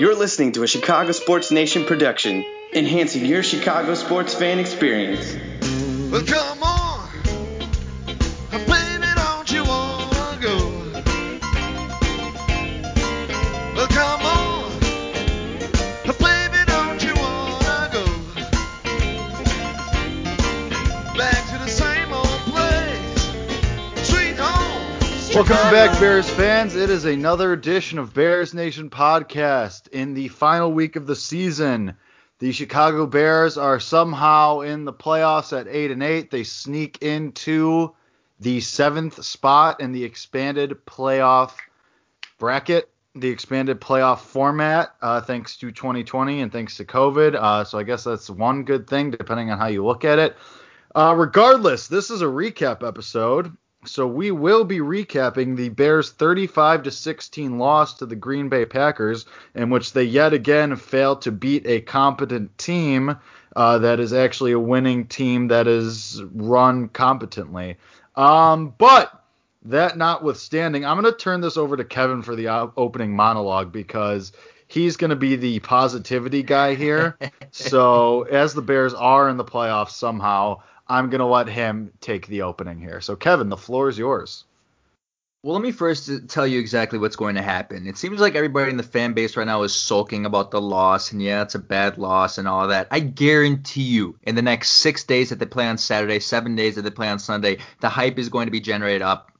You're listening to a Chicago Sports Nation production, enhancing your Chicago sports fan experience. Well, Welcome back, Bears fans. It is another edition of Bears Nation podcast. In the final week of the season, the Chicago Bears are somehow in the playoffs at eight and eight. They sneak into the seventh spot in the expanded playoff bracket, the expanded playoff format, uh, thanks to 2020 and thanks to COVID. Uh, so I guess that's one good thing, depending on how you look at it. Uh, regardless, this is a recap episode. So we will be recapping the Bears 35 to 16 loss to the Green Bay Packers, in which they yet again failed to beat a competent team uh, that is actually a winning team that is run competently. Um, but that notwithstanding, I'm going to turn this over to Kevin for the o- opening monologue because he's going to be the positivity guy here. so as the Bears are in the playoffs somehow, I'm going to let him take the opening here. So, Kevin, the floor is yours. Well, let me first tell you exactly what's going to happen. It seems like everybody in the fan base right now is sulking about the loss, and yeah, it's a bad loss and all that. I guarantee you, in the next six days that they play on Saturday, seven days that they play on Sunday, the hype is going to be generated up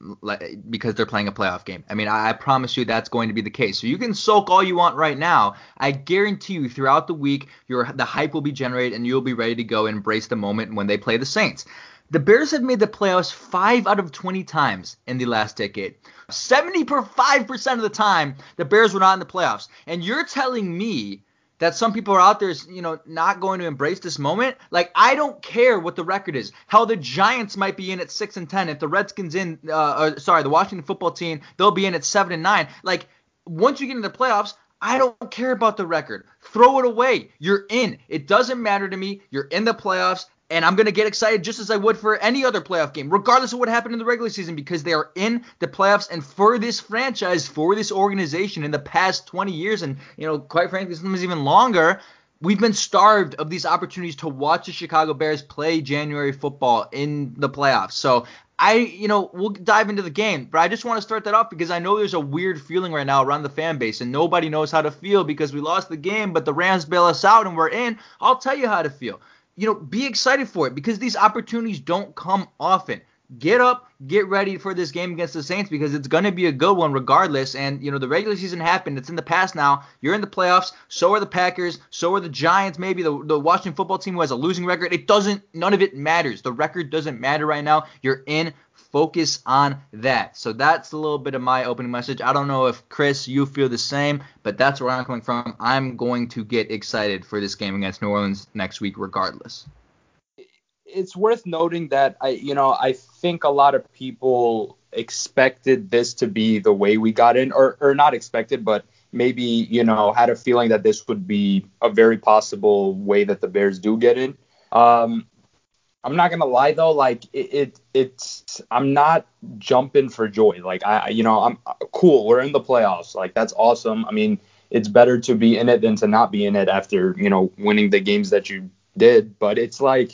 because they're playing a playoff game. I mean, I, promise you that's going to be the case. So you can sulk all you want right now. I guarantee you, throughout the week, your the hype will be generated, and you'll be ready to go and embrace the moment when they play the Saints. The Bears have made the playoffs 5 out of 20 times in the last decade. 75% of the time, the Bears were not in the playoffs. And you're telling me that some people are out there, you know, not going to embrace this moment. Like I don't care what the record is. How the Giants might be in at six and ten. If the Redskins in, uh, or, sorry, the Washington Football Team, they'll be in at seven and nine. Like once you get into the playoffs, I don't care about the record. Throw it away. You're in. It doesn't matter to me. You're in the playoffs and I'm going to get excited just as I would for any other playoff game, regardless of what happened in the regular season, because they are in the playoffs. And for this franchise, for this organization, in the past 20 years, and you know, quite frankly, sometimes even longer, we've been starved of these opportunities to watch the Chicago Bears play January football in the playoffs. So I, you know, we'll dive into the game, but I just want to start that off because I know there's a weird feeling right now around the fan base, and nobody knows how to feel because we lost the game, but the Rams bail us out and we're in. I'll tell you how to feel you know, be excited for it because these opportunities don't come often. Get up, get ready for this game against the Saints because it's going to be a good one regardless. And, you know, the regular season happened. It's in the past now. You're in the playoffs. So are the Packers. So are the Giants, maybe the, the Washington football team who has a losing record. It doesn't, none of it matters. The record doesn't matter right now. You're in focus on that. So that's a little bit of my opening message. I don't know if Chris, you feel the same, but that's where I'm coming from. I'm going to get excited for this game against New Orleans next week, regardless. It's worth noting that I, you know, I think a lot of people expected this to be the way we got in, or, or not expected, but maybe you know had a feeling that this would be a very possible way that the Bears do get in. Um, I'm not gonna lie though, like it, it, it's I'm not jumping for joy. Like I you know, I'm cool, we're in the playoffs. Like that's awesome. I mean, it's better to be in it than to not be in it after, you know, winning the games that you did. But it's like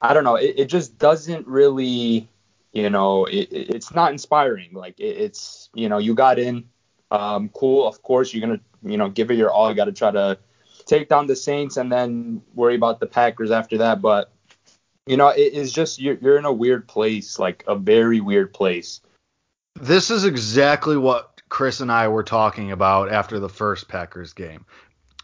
I don't know, it, it just doesn't really you know, it, it's not inspiring. Like it, it's you know, you got in, um, cool, of course you're gonna, you know, give it your all. You gotta try to take down the Saints and then worry about the Packers after that. But you know, it is just you're, you're in a weird place, like a very weird place. This is exactly what Chris and I were talking about after the first Packers game.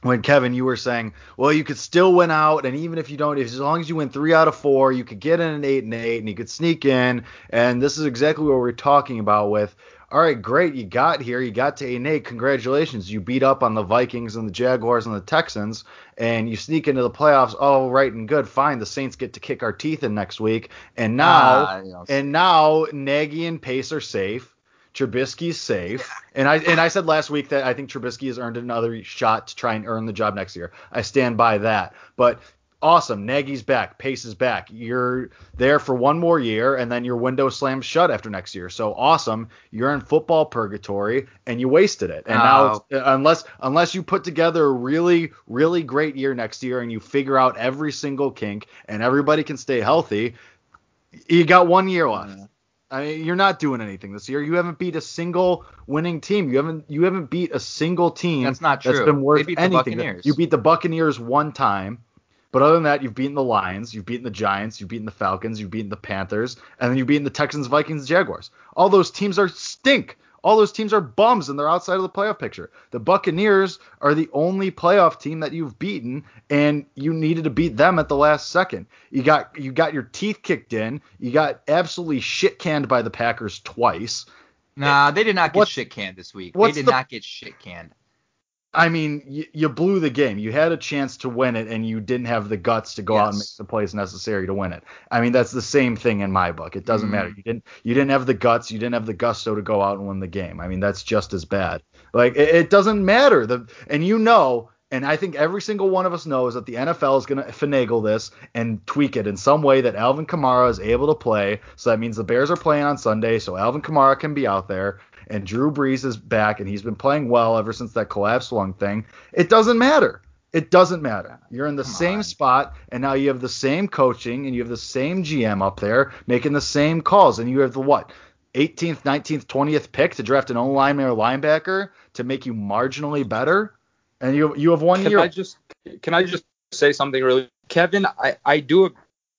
When Kevin, you were saying, well, you could still win out, and even if you don't, as long as you win three out of four, you could get in an eight and eight, and you could sneak in. And this is exactly what we're talking about with all right, great, you got here, you got to 8 and 8. Congratulations. You beat up on the Vikings and the Jaguars and the Texans, and you sneak into the playoffs. All right and good. Fine. The Saints get to kick our teeth in next week. And now uh, and now Nagy and Pace are safe. Trubisky's safe. And I and I said last week that I think Trubisky has earned another shot to try and earn the job next year. I stand by that. But awesome. Nagy's back, Pace is back. You're there for one more year, and then your window slams shut after next year. So awesome. You're in football purgatory, and you wasted it. And now, it's, uh, unless unless you put together a really really great year next year, and you figure out every single kink, and everybody can stay healthy, you got one year left. I mean, you're not doing anything this year. You haven't beat a single winning team. You haven't you haven't beat a single team That's not that's true. been worth They beat the anything. Buccaneers. You beat the Buccaneers one time, but other than that, you've beaten the Lions, you've beaten the Giants, you've beaten the Falcons, you've beaten the Panthers, and then you've beaten the Texans, Vikings, Jaguars. All those teams are stink. All those teams are bums and they're outside of the playoff picture. The Buccaneers are the only playoff team that you've beaten, and you needed to beat them at the last second. You got you got your teeth kicked in. You got absolutely shit canned by the Packers twice. Nah, they did not get What's- shit canned this week. They did the- not get shit canned. I mean, you, you blew the game. You had a chance to win it, and you didn't have the guts to go out and make the plays necessary to win it. I mean, that's the same thing in my book. It doesn't Mhm. matter. You didn't you didn't have the guts. You didn't have the gusto to go out and win the game. I mean, that's just as bad. Like it, it doesn't matter. The and you know. And I think every single one of us knows that the NFL is going to finagle this and tweak it in some way that Alvin Kamara is able to play. So that means the Bears are playing on Sunday, so Alvin Kamara can be out there and Drew Brees is back and he's been playing well ever since that collapse lung thing. It doesn't matter. It doesn't matter. You're in the Come same on. spot and now you have the same coaching and you have the same GM up there making the same calls and you have the what? 18th, 19th, 20th pick to draft an O lineman or linebacker to make you marginally better. And you you have one Can year. I just can I just say something really, Kevin? I I do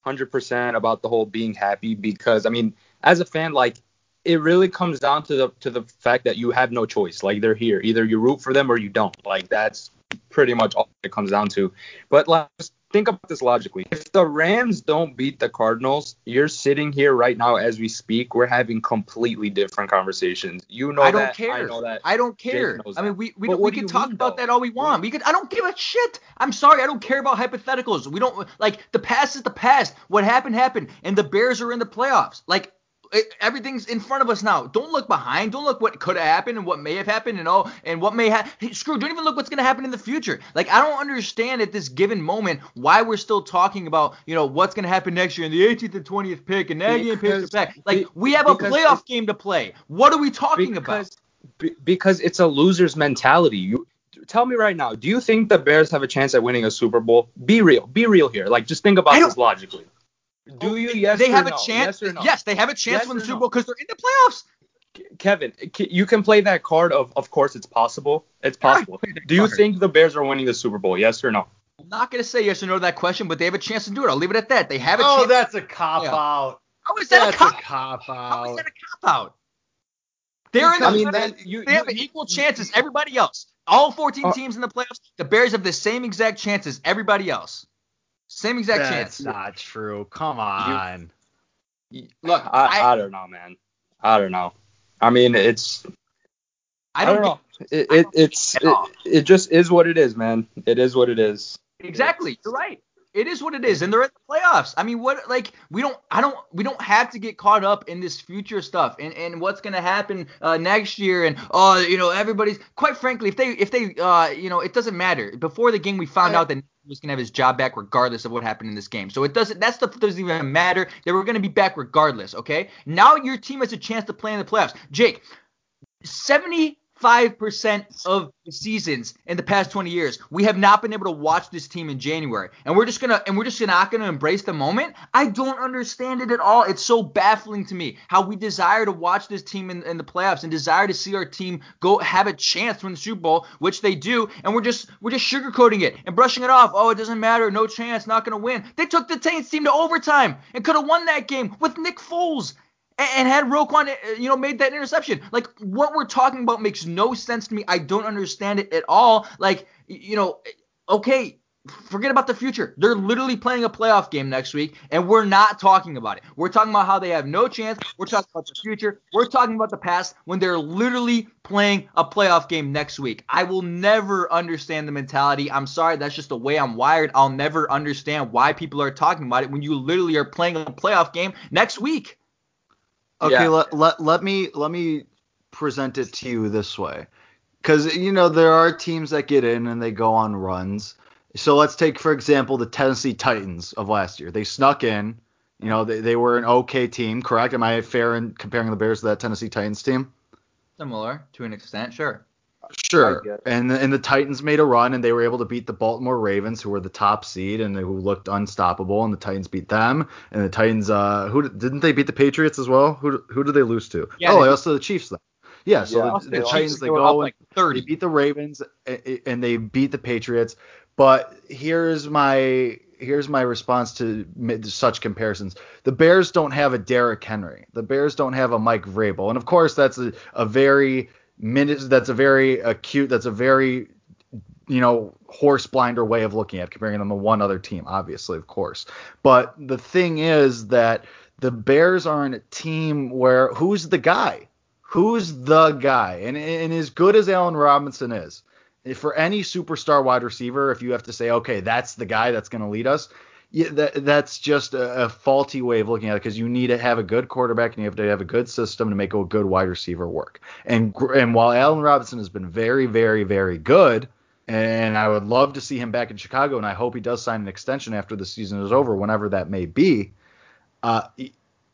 100% about the whole being happy because I mean, as a fan, like it really comes down to the to the fact that you have no choice. Like they're here, either you root for them or you don't. Like that's pretty much all it comes down to. But like, just think about this logically. If the Rams don't beat the Cardinals, you're sitting here right now as we speak. We're having completely different conversations. You know I don't that. care. I know that. I don't care. I mean, we we, But don't- what we can talk mean, about though? that all we want. We could. I don't give a shit. I'm sorry. I don't care about hypotheticals. We don't like the past is the past. What happened happened, and the Bears are in the playoffs. Like. It, everything's in front of us now. Don't look behind. Don't look what could have happened and what may have happened and all and what may have. Hey, screw. Don't even look what's gonna happen in the future. Like I don't understand at this given moment why we're still talking about you know what's gonna happen next year in the 18th and 20th pick and Nagy and Pace are back. Like we have a playoff game to play. What are we talking about? because, because it's a loser's mentality. You tell me right now, do you think the Bears have a chance at winning a Super Bowl? Be real. Be real here. Like just think about this logically. Do you? Yes. they or have no? a chance. Yes or no? Yes, they have a chance Yes to win the or Super? Bowl because they're in the playoffs. Kevin, you can play that card of of course it's possible. It's possible. Do you card. think the Bears are winning the Super Bowl? Yes or no? I'm not gonna say yes or no to that question, but they have a chance to do it. I'll leave it at that. They have a oh, chance. Oh, that's a cop Yeah. out. How is that That's a cop? a cop How is out. that a cop out? They're in the I mean, that you, They have you- equal chances. Everybody else. All 14 Uh, teams in the playoffs. The Bears have the same exact chances. As everybody else. Same exact That's chance. That's not true. Come on. Look, I, I, I don't know, man. I don't know. I mean, it's I don't, know. It, it it's At all. it, it just is what it is, man. It is what it is. Exactly. You're right. It is what it is, and they're in the playoffs. I mean, what like we don't, I don't, we don't have to get caught up in this future stuff and, and what's gonna happen uh, next year and oh, you know, everybody's. Quite frankly, if they if they uh, you know, it doesn't matter. Before the game, we found I- out that was gonna have his job back regardless of what happened in this game. So it doesn't. That stuff doesn't even matter. They were gonna be back regardless. Okay. Now your team has a chance to play in the playoffs. Jake, 75% of the seasons in the past 20 years, we have not been able to watch this team in January. And we're just gonna and we're just not gonna embrace the moment. I don't understand it at all. It's so baffling to me how we desire to watch this team in, in the playoffs and desire to see our team go have a chance to win the Super Bowl, which they do, and we're just we're just sugarcoating it and brushing it off. Oh, it doesn't matter, no chance, not gonna win. They took the Saints team to overtime and could have won that game with Nick Foles and, had Roquan, uh, you know, made that interception. Like what we're talking about makes no sense to me. I don't understand it at all. Like you know, okay. Forget about the future. They're literally playing a playoff game next week, and we're not talking about it. We're talking about how they have no chance. We're talking about the future. We're talking about the past when they're literally playing a playoff game next week. I will never understand the mentality. I'm sorry, that's just the way I'm wired. I'll never understand why people are talking about it when you literally are playing a playoff game next week. Okay, Yeah. let, let let me let me present it to you this way, because you know there are teams that get in and they go on runs. So let's take for example the Tennessee Titans of last year. They snuck in. You know, they, they were an okay team, correct? Am I fair in comparing the Bears to that Tennessee Titans team? Similar to an extent, sure. Sure. And and the Titans made a run and they were able to beat the Baltimore Ravens, who were the top seed and who looked unstoppable. And the Titans beat them. And the Titans, uh, who didn't they beat the Patriots as well? Who who did they lose to? Yeah, oh, they- they lost to the Chiefs then. Yeah. So Yeah. the, They the. Titans they were go up and like they 30. beat the Ravens a- a- and they beat the Patriots. But here's my here's my response to such comparisons. The Bears don't have a Derrick Henry. The Bears don't have a Mike Vrabel. And of course, that's a, a very minute. That's a very acute. That's a very you know horse blinder way of looking at comparing them to one other team. Obviously, of course. But the thing is that the Bears aren't a team where who's the guy? Who's the guy? And, and as good as Allen Robinson is, for any superstar wide receiver, if you have to say, okay, that's the guy that's going to lead us, yeah, that, that's just a, a faulty way of looking at it because you need to have a good quarterback and you have to have a good system to make a good wide receiver work. And and while Allen Robinson has been very, very, very good, and I would love to see him back in Chicago, and I hope he does sign an extension after the season is over, whenever that may be. Uh,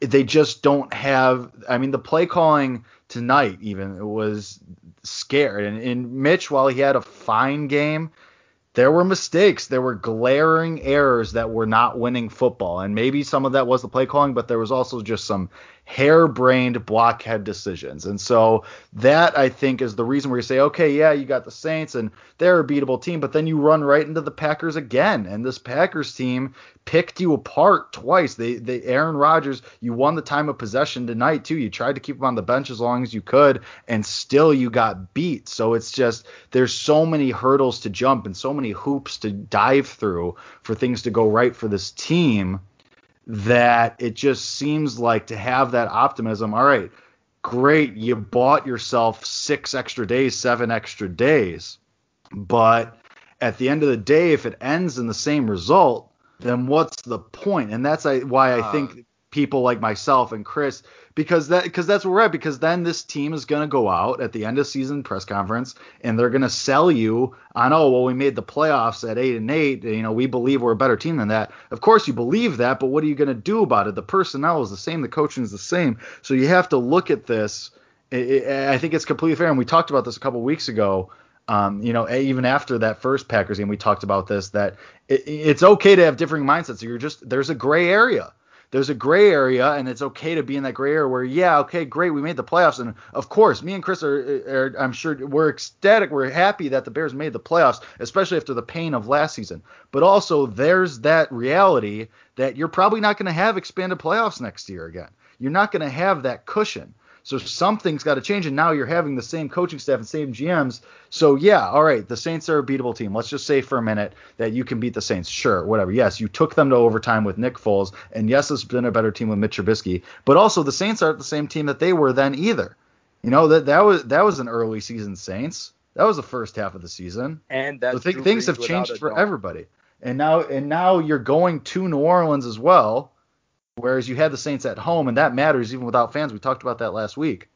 they just don't have. I mean, the play calling tonight even was scared. And, and Mitch, while he had a fine game, there were mistakes. There were glaring errors that were not winning football. And maybe some of that was the play calling, but there was also just some harebrained blockhead decisions. And so that I think is the reason where you say, okay, yeah, you got the Saints and they're a beatable team, but then you run right into the Packers again. And this Packers team picked you apart twice. They they Aaron Rodgers, you won the time of possession tonight too. You tried to keep him on the bench as long as you could, and still you got beat. So it's just there's so many hurdles to jump and so many hoops to dive through for things to go right for this team that it just seems like to have that optimism. All right, great, you bought yourself six extra days, seven extra days, but at the end of the day, if it ends in the same result, then what's the point? And that's why I Uh, think people like myself and Chris, because that because that's where we're at. Because then this team is going to go out at the end of season press conference and they're going to sell you on oh well we made the playoffs at eight and eight. You know we believe we're a better team than that. Of course you believe that, but what are you going to do about it? The personnel is the same, the coaching is the same. So you have to look at this. I think it's completely fair, and we talked about this a couple weeks ago. Um, you know, even after that first Packers game, we talked about this that it, it's okay to have differing mindsets. You're just there's a gray area. There's a gray area, and it's okay to be in that gray area where, yeah, okay, great, we made the playoffs, and of course, me and Chris are, are I'm sure we're ecstatic, we're happy that the Bears made the playoffs, especially after the pain of last season. But also, there's that reality that you're probably not going to have expanded playoffs next year again. You're not going to have that cushion. So something's got to change, and now you're having the same coaching staff and same GMs. So yeah, all right, the Saints are a beatable team. Let's just say for a minute that you can beat the Saints. Sure, whatever. Yes, you took them to overtime with Nick Foles, and yes, it's been a better team with Mitch Trubisky. But also, the Saints aren't the same team that they were then either. You know that that was that was an early season Saints. That was the first half of the season. And that's So Drew things have changed for everybody. And now and now you're going to New Orleans as well, whereas you had the Saints at home, and that matters even without fans. We talked about that last week.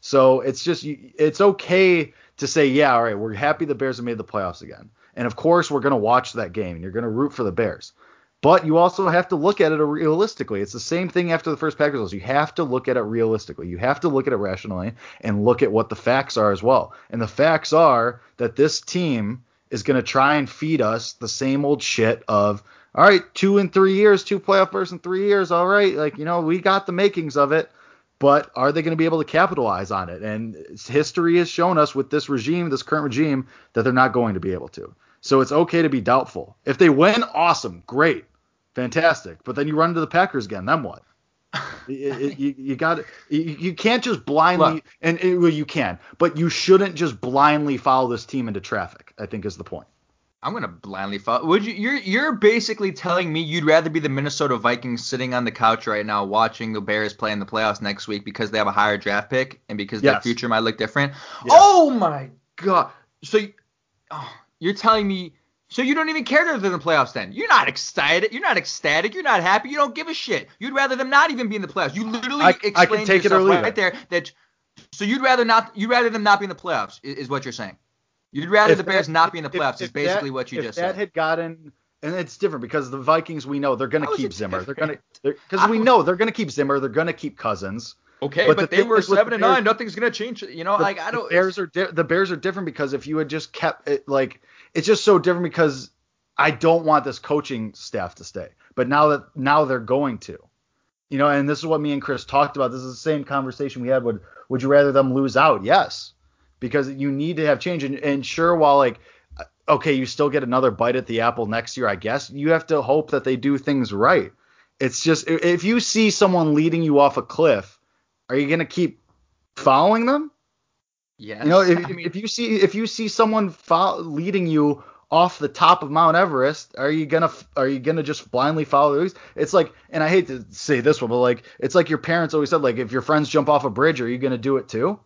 So it's just it's okay to say, yeah, all right, we're happy the Bears have made the playoffs again, and of course we're going to watch that game and you're going to root for the Bears. But you also have to look at it realistically. It's the same thing after the first Packers loss. You have to look at it realistically. You have to look at it rationally and look at what the facts are as well. And the facts are that this team is going to try and feed us the same old shit of, all right, two in three years, two playoff berths in three years. All right, like you know, we got the makings of it but are they going to be able to capitalize on it? And history has shown us with this regime, this current regime, that they're not going to be able to. So it's okay to be doubtful. If they win, awesome, great, fantastic. But then you run into the Packers again, then what? you, you, you got you, you can't just blindly Look. and it, well, you can, but you shouldn't just blindly follow this team into traffic. I think is the point. I'm gonna blindly follow. Would you? You're you're basically telling me you'd rather be the Minnesota Vikings sitting on the couch right now watching the Bears play in the playoffs next week because they have a higher draft pick and because their future might look different. Yes. Oh my god! So oh, you're telling me? So you don't even care that they're in the playoffs then? You're not excited. You're not ecstatic. You're not happy. You don't give a shit. You'd rather them not even be in the playoffs. You literally I- I can take it yourself or leave right it. there that. So you'd rather not. You'd rather them not be in the playoffs is, is what you're saying. You'd rather the Bears that- not be in the playoffs. if is basically that- what you if just that said. had gotten, and it's different because the Vikings we know they're going to keep Zimmer. They're going to because we know they're going to keep Zimmer. They're going to keep Cousins. okay, but but, the they were seven and nine. Nothing's gonna change. You know, The- like I don't. The Bears are di- the Bears are different because if you had just kept it like it's just so different because I don't want this coaching staff to stay, but now that now they're going to, you know, and this is what me and Chris talked about. This is the same conversation we had. Would Would you rather them lose out? Yes, because you need to have change. And, and sure, while like okay, you still get another bite at the apple next year, I guess you have to hope that they do things right. It's just if you see someone leading you off a cliff, are you gonna keep following them? Yeah. You know, if, I mean, if you see if you see someone fo- leading you off the top of Mount Everest, are you gonna are you gonna just blindly follow these? It's like, and I hate to say this one, but like, it's like your parents always said, like, if your friends jump off a bridge, are you gonna do it too?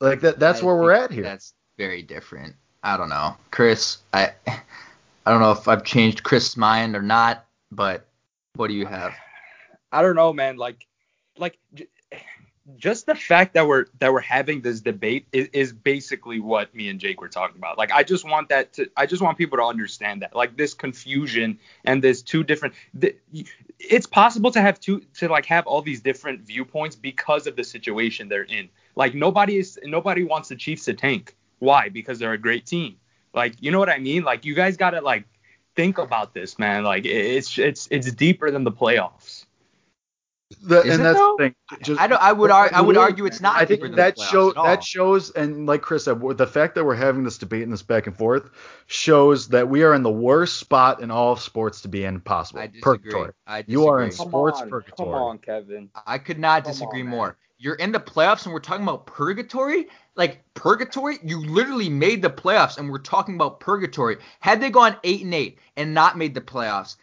Like that that's I where we're at here. That's very different. I don't know, Chris. I I don't know if I've changed Chris's mind or not, but what do you have? I don't know, man. Like, like j- just the fact that we're that we're having this debate is, is basically what me and Jake were talking about. Like, I just want that to, I just want people to understand that, like, this confusion and this two different. th- It's possible to have two to like have all these different viewpoints because of the situation they're in. Like, nobody is nobody wants the Chiefs to tank. Why? Because they're a great team. Like, you know what I mean? Like, you guys gotta like think about this, man. Like, it's it's it's deeper than the playoffs. The- Is and it that's though? the thing. Just- I don't. I would. Ar- I would argue it's not. I deeper think than that the playoffs shows at all. that shows, and like Chris said, the fact that we're having this debate and this back and forth shows that we are in the worst spot in all of sports to be in possible. I disagree. Purgatory. I disagree. You are in Come sports on, purgatory. Come on, Kevin. I could not Come disagree on, man. more. You're in the playoffs and we're talking about purgatory? Like purgatory? You literally made the playoffs and we're talking about purgatory. Had they gone 8 and 8 and not made the playoffs,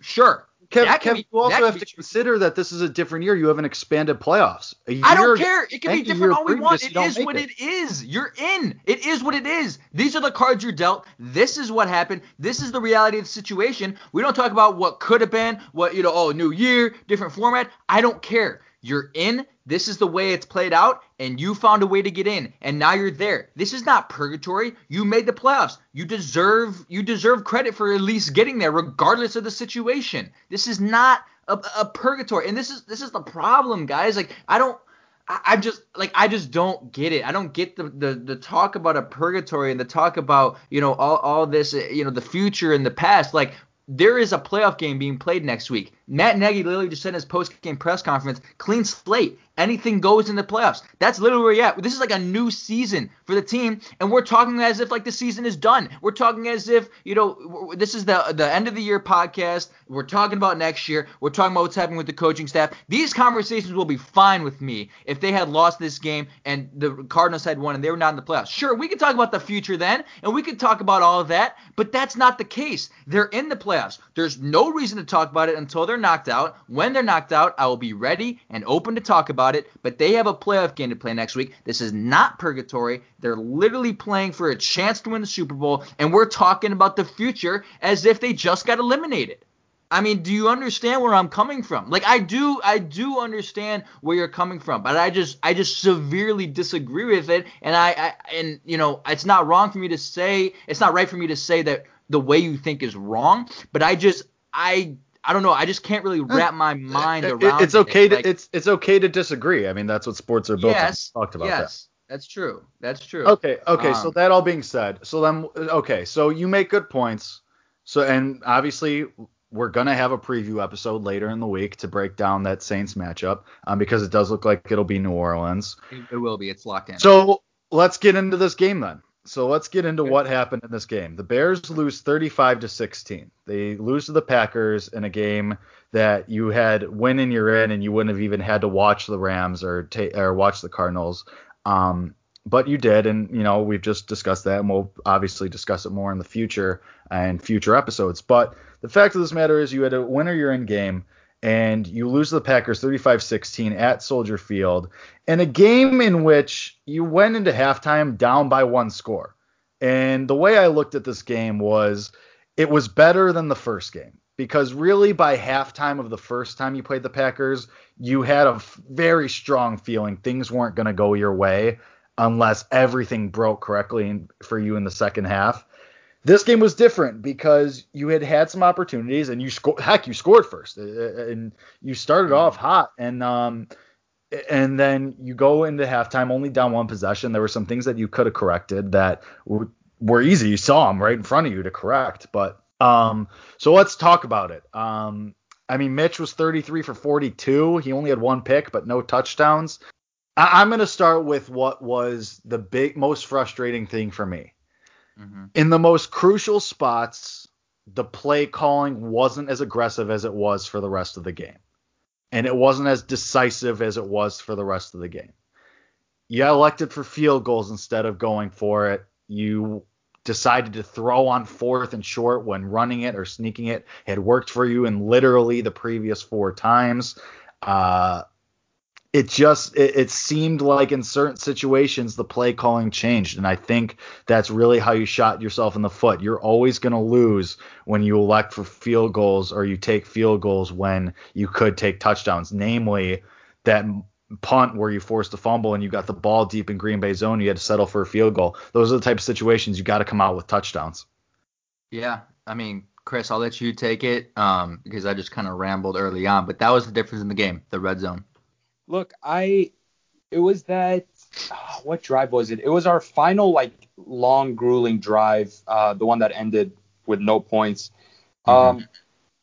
sure. Kev, Kev, be- you also have to be- consider that this is a different year. You have an expanded playoffs. A year, I don't care. It can be different all we want. It is what it. it is. You're in. It is what it is. These are the cards you're dealt. This is what happened. This is the reality of the situation. We don't talk about what could have been, what, you know, oh, new year, different format. I don't care. You're in. This is the way it's played out, and you found a way to get in, and now you're there. This is not purgatory. You made the playoffs. You deserve you deserve credit for at least getting there, regardless of the situation. This is not a, a purgatory, and this is this is the problem, guys. Like I don't. I, I just like I just don't get it. I don't get the, the the talk about a purgatory and the talk about you know all all this you know the future and the past. Like there is a playoff game being played next week. Matt Nagy literally just said in his post game press conference, clean slate. Anything goes in the playoffs. That's literally where we're at. This is like a new season for the team, and we're talking as if like the season is done. We're talking as if you know this is the the end of the year podcast. We're talking about next year. We're talking about what's happening with the coaching staff. These conversations will be fine with me if they had lost this game and the Cardinals had won and they were not in the playoffs. Sure, we could talk about the future then, and we could talk about all of that, but that's not the case. They're in the playoffs. There's no reason to talk about it until they're knocked out. When they're knocked out, I will be ready and open to talk about it, but they have a playoff game to play next week. This is not purgatory. They're literally playing for a chance to win the Super Bowl, and we're talking about the future as if they just got eliminated. I mean, do you understand where I'm coming from? Like I do I do understand where you're coming from, but I just I just severely disagree with it and I, I and you know, it's not wrong for me to say it's not right for me to say that the way you think is wrong, but I just I I don't know, I just can't really wrap my mind It- around it's it. okay to Like, it's it's okay to disagree. I mean, that's what sports are built yes, Talked about yes, that's true. That's true. that. Okay, okay. so Um, that all being said, so then okay, so you make good points. So and obviously we're gonna have a preview episode later in the week to break down that Saints matchup, um, because it does look like it'll be New Orleans. It will be. It's locked in. So let's get into this game then. So let's get into what happened in this game. The Bears lose 35 to 16. They lose to the Packers in a game that you had win and you're in, and you wouldn't have even had to watch the Rams or ta- or watch the Cardinals. Um, but you did, and you know we've just discussed that, and we'll obviously discuss it more in the future and future episodes. But the fact of this matter is, you had a winner you're in game, and you lose the Packers 35-16 at Soldier Field in a game in which you went into halftime down by one score. And the way I looked at this game was it was better than the first game because really by halftime of the first time you played the Packers, you had a very strong feeling things weren't going to go your way. unless everything broke correctly for you in the second half. This game was different because you had had some opportunities and you scored. Heck, you scored first uh, uh, and you started off hot and um and then you go into halftime only down one possession. There were some things that you could have corrected that were, were easy. You saw them right in front of you to correct. But um, so let's talk about it. Um, I mean, Mitch was 33 for 42. He only had one pick, but no touchdowns. I- I'm going to start with what was the big, most frustrating thing for me. Mm-hmm. In the most crucial spots, the play calling wasn't as aggressive as it was for the rest of the game. And it wasn't as decisive as it was for the rest of the game. You elected for field goals instead of going for it. You decided to throw on fourth and short when running it or sneaking it had worked for you in literally the previous four times. Uh, it just it, it, seemed like in certain situations the play calling changed. And i think that's really how you shot yourself in the foot. You're always going to lose when you elect for field goals or you take field goals when you could take touchdowns. Namely that punt where you forced a fumble and you got the ball deep in green bay zone you had to settle for a field goal. Those are the type of situations you got to come out with touchdowns. Yeah. I mean chris i'll let you take it um, because i just kind of rambled early on but that was the difference in the game the red zone Look, I it was that what drive was it? It was our final like long grueling drive, uh, the one that ended with no points. Mm-hmm. Um,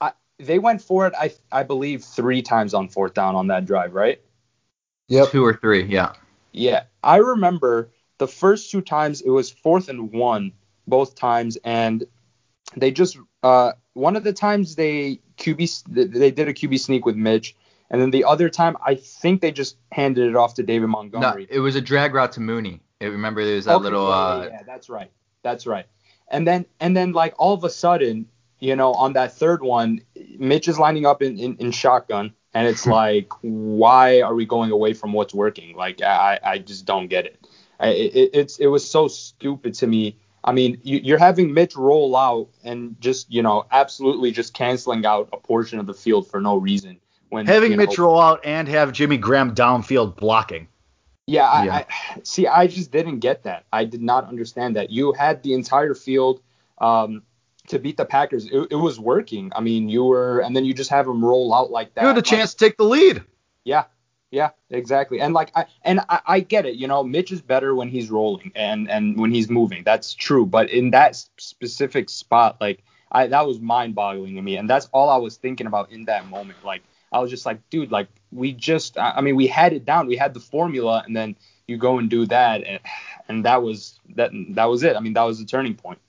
I, they went for it, I I believe three times on fourth down on that drive, right? Yep. Two or three, yeah. Yeah, I remember the first two times it was fourth and one both times, and they just uh one of the times they QB they did a QB sneak with Mitch. And then the other time, I think they just handed it off to David Montgomery. No, it was a drag route to Mooney. I remember there was that okay, little. Yeah, uh, yeah, yeah, that's right. That's right. And then and then like all of a sudden, you know, on that third one, Mitch is lining up in, in, in shotgun, and it's like, why are we going away from what's working? Like I I just don't get it. I, it it's it was so stupid to me. I mean, you, you're having Mitch roll out and just you know absolutely just canceling out a portion of the field for no reason. When having you know, Mitch roll out and have Jimmy Graham downfield blocking. Yeah, I, Yeah. I see. I just didn't get that. I did not understand that. You had the entire field um, to beat the Packers. It, it was working. I mean, you were, and then you just have them roll out like that. You had a Like, chance to take the lead. yeah, yeah, exactly. And like I and I, I get it. You know, Mitch is better when he's rolling and and when he's moving. That's true. But in that specific spot, like I that was mind-boggling to me. And that's all I was thinking about in that moment. Like I was just like, dude, like we just, I mean, we had it down. We had the formula, and then you go and do that, and, and that was that that was it. I mean, that was the turning point.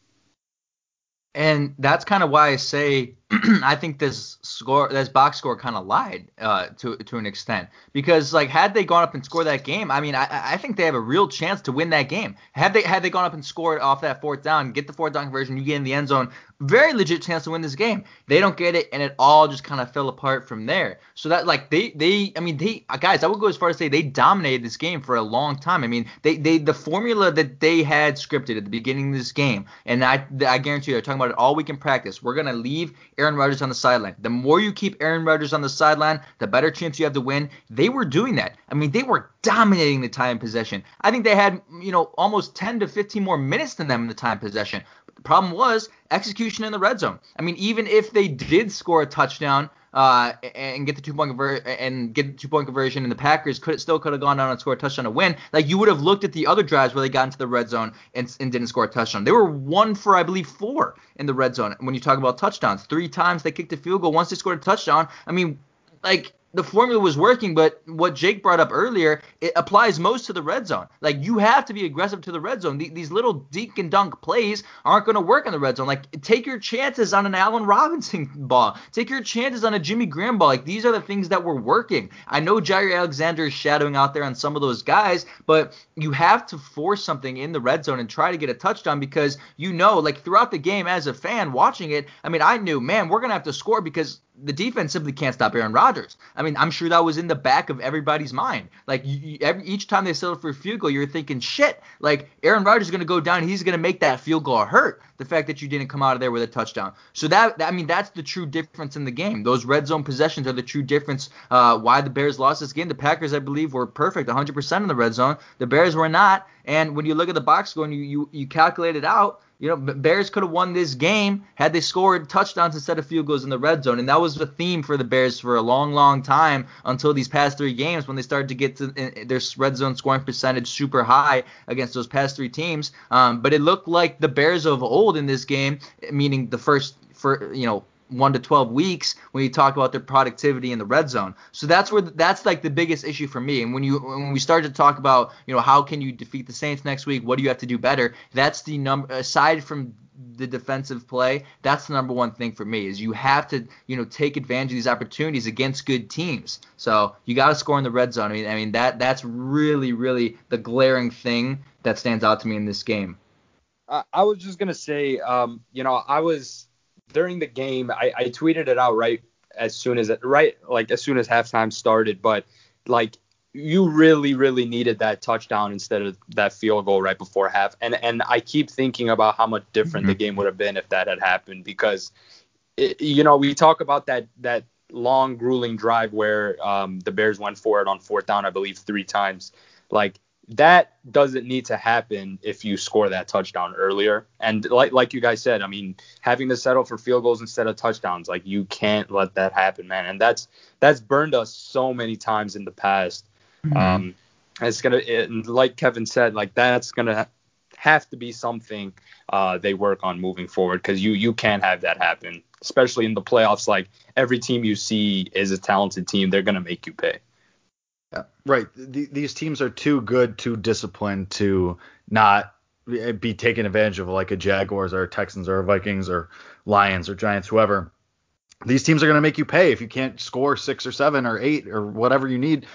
And that's kind of why I say I think this score, this box score, kind of lied uh, to to an extent because like had they gone up and scored that game, I mean I, I think they have a real chance to win that game. Had they had they gone up and scored off that fourth down, get the fourth down conversion, you get in the end zone, very legit chance to win this game. They don't get it, and it all just kind of fell apart from there. So that like they they I mean they guys I would go as far as say they dominated this game for a long time. I mean they they the formula that they had scripted at the beginning of this game, and I I guarantee you they're talking about it all week in practice. We're gonna leave Aaron Rodgers on the sideline. The more you keep Aaron Rodgers on the sideline, the better chance you have to win. They were doing that. I mean, they were dominating the time possession. I think they had, you know, almost 10 to 15 more minutes than them in the time possession. But the problem was execution in the red zone. I mean, even if they did score a touchdown, uh, and get the two point conver- and get the two point conversion, and the Packers could still could have gone down and scored a touchdown to win. Like you would have looked at the other drives where they got into the red zone and, and didn't score a touchdown. They were one for I believe four in the red zone when you talk about touchdowns. Three times they kicked a field goal. Once they scored a touchdown. I mean, like the formula was working, but what Jake brought up earlier, it applies most to the red zone. Like you have to be aggressive to the red zone. The- these little dink and dunk plays aren't going to work in the red zone. Like take your chances on an Allen Robinson ball. Take your chances on a Jimmy Graham ball. Like these are the things that were working. I know Jaire Alexander is shadowing out there on some of those guys, but you have to force something in the red zone and try to get a touchdown because you know, like throughout the game as a fan watching it, I mean, I knew, man, we're gonna have to score because the defense simply can't stop Aaron Rodgers. I mean, I'm sure that was in the back of everybody's mind. Like you, you, every, each time they settled for a field goal, you're thinking, shit, like Aaron Rodgers is going to go down. He's going to make that field goal hurt. The fact that you didn't come out of there with a touchdown. So that, that I mean, that's the true difference in the game. Those red zone possessions are the true difference. Uh, why the Bears lost this game. The Packers, I believe, were perfect, 100% in the red zone. The Bears were not. And when you look at the box score and you you, you calculate it out you know, Bears could have won this game had they scored touchdowns instead of field goals in the red zone, and that was the theme for the Bears for a long, long time until these past three games when they started to get to their red zone scoring percentage super high against those past three teams. Um, but it looked like the Bears of old in this game, meaning the first for you know one to 12 weeks when you talk about their productivity in the red zone. So that's where that's like the biggest issue for me. And when you when we start to talk about, you know, how can you defeat the Saints next week? What do you have to do better? That's the number aside from the defensive play, that's the number one thing for me is you have to, you know, take advantage of these opportunities against good teams. So you got to score in the red zone. I mean, I mean that that's really, really the glaring thing that stands out to me in this game. I was just gonna say, um, you know, I was during the game, I, I tweeted it out right as soon as it right like as soon as halftime started, but like you really really needed that touchdown instead of that field goal right before half and and I keep thinking about how much different mm-hmm. the game would have been if that had happened because it, you know we talk about that that long grueling drive where um, the Bears went for it on fourth down I believe three times like that doesn't need to happen if you score that touchdown earlier. And like like you guys said, I mean, having to settle for field goals instead of touchdowns, like you can't let that happen, man. And that's that's burned us so many times in the past. Mm-hmm. Um, it's gonna, it, like Kevin said, like that's gonna have to be something uh, they work on moving forward because you you can't have that happen, especially in the playoffs. Like every team you see is a talented team, they're gonna make you pay. Yeah, right. The, these teams are too good, too disciplined to not be taken advantage of, like a Jaguars or a Texans or Vikings or Lions or Giants, whoever. These teams are going to make you pay if you can't score six or seven or eight or whatever you need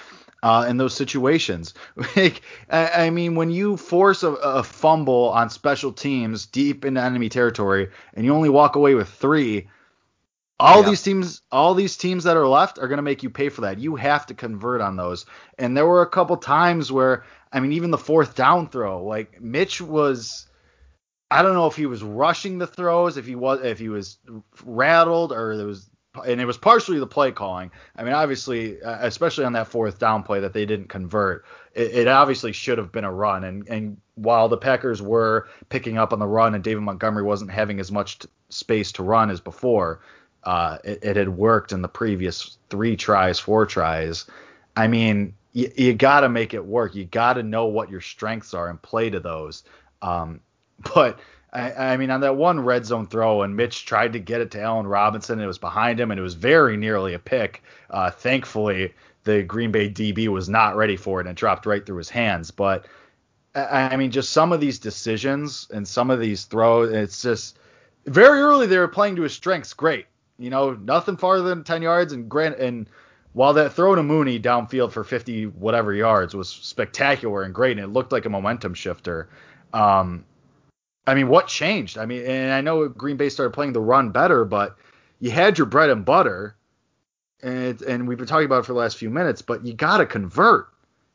uh, in those situations. Like, I, I mean, when you force a, a fumble on special teams deep into enemy territory and you only walk away with three, all yeah. these teams, all these teams that are left are going to make you pay for that. You have to convert on those. And there were a couple times where, I mean, even the fourth down throw, like Mitch was, I don't know if he was rushing the throws, if he was, if he was rattled, or there was, and it was partially the play calling. I mean, obviously, uh, especially on that fourth down play that they didn't convert, it, it obviously should have been a run. And and while the Packers were picking up on the run and David Montgomery wasn't having as much t- space to run as before uh, it, it, had worked in the previous three tries, four tries. I mean, you, you got to make it work. You got to know what your strengths are and play to those. Um, but I, I, mean, on that one red zone throw, and Mitch tried to get it to Allen Robinson, it was behind him, and it was very nearly a pick. Uh, thankfully, the Green Bay DB was not ready for it and it dropped right through his hands. But I mean, just some of these decisions and some of these throws, it's just very early they were playing to his strengths. Great you know, nothing farther than 10 yards. And Grant, and while that throw to Mooney downfield for 50 whatever yards was spectacular and great, and it looked like a momentum shifter. Um, I mean, what changed? I mean, and I know Green Bay started playing the run better, but you had your bread and butter, and and we've been talking about it for the last few minutes, but you got to convert.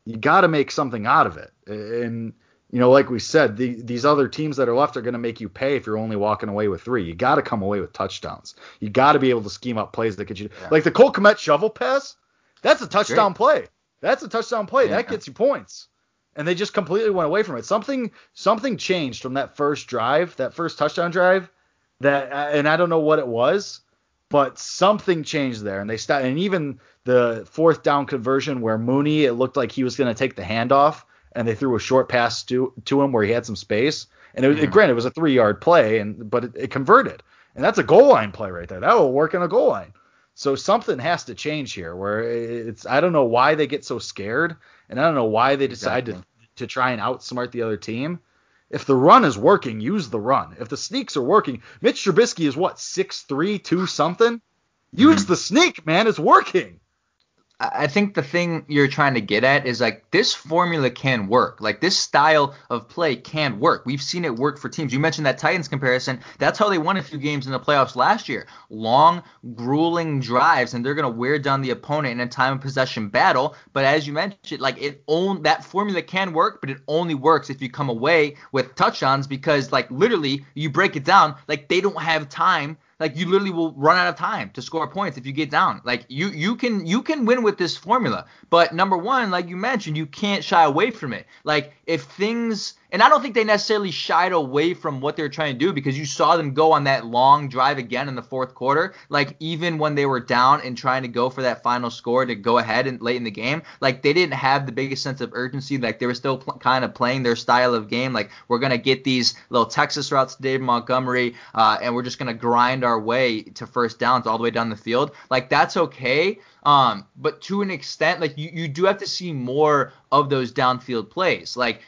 You got to make something out of it. And you know, like we said, the, these other teams that are left are going to make you pay if you're only walking away with three. You got to come away with touchdowns. You got to be able to scheme up plays that get you, yeah. like the Cole Kmet shovel pass. That's a touchdown Great. play. That's a touchdown play. Yeah. That gets you points. And they just completely went away from it. Something something changed from that first drive, that first touchdown drive. That uh, and I don't know what it was, but something changed there. And they started, and even the fourth down conversion where Mooney, it looked like he was going to take the handoff and they threw a short pass to to him where he had some space. And it, mm. it granted it was a three yard play, and but it, it, converted, and that's a goal line play right there. That will work in a goal line. So something has to change here. Where it's I don't know why they get so scared, and I don't know why they decide exactly. to to try and outsmart the other team. If the run is working, use the run. If the sneaks are working, Mitch Trubisky is what six three two something. Use mm-hmm. the sneak, man. It's working. I think the thing you're trying to get at is like this formula can work. Like this style of play can work. We've seen it work for teams. You mentioned that Titans comparison. That's how they won a few games in the playoffs last year. Long, grueling drives, and they're gonna wear down the opponent in a time of possession battle. But as you mentioned, like it own that formula can work, but it only works if you come away with touchdowns because like literally you break it down, like they don't have time like you literally will run out of time to score points if you get down. Like you you can you can win with this formula. But number one, like you mentioned, you can't shy away from it. Like if things and I don't think they necessarily shied away from what they were trying to do because you saw them go on that long drive again in the fourth quarter. Like even when they were down and trying to go for that final score to go ahead and late in the game, like they didn't have the biggest sense of urgency. Like they were still pl- kind of playing their style of game. Like we're gonna get these little Texas routes to David Montgomery, uh, and we're just gonna grind our way to first downs all the way down the field. Like that's okay. Um, but to an extent, like you, you do have to see more of those downfield plays. Like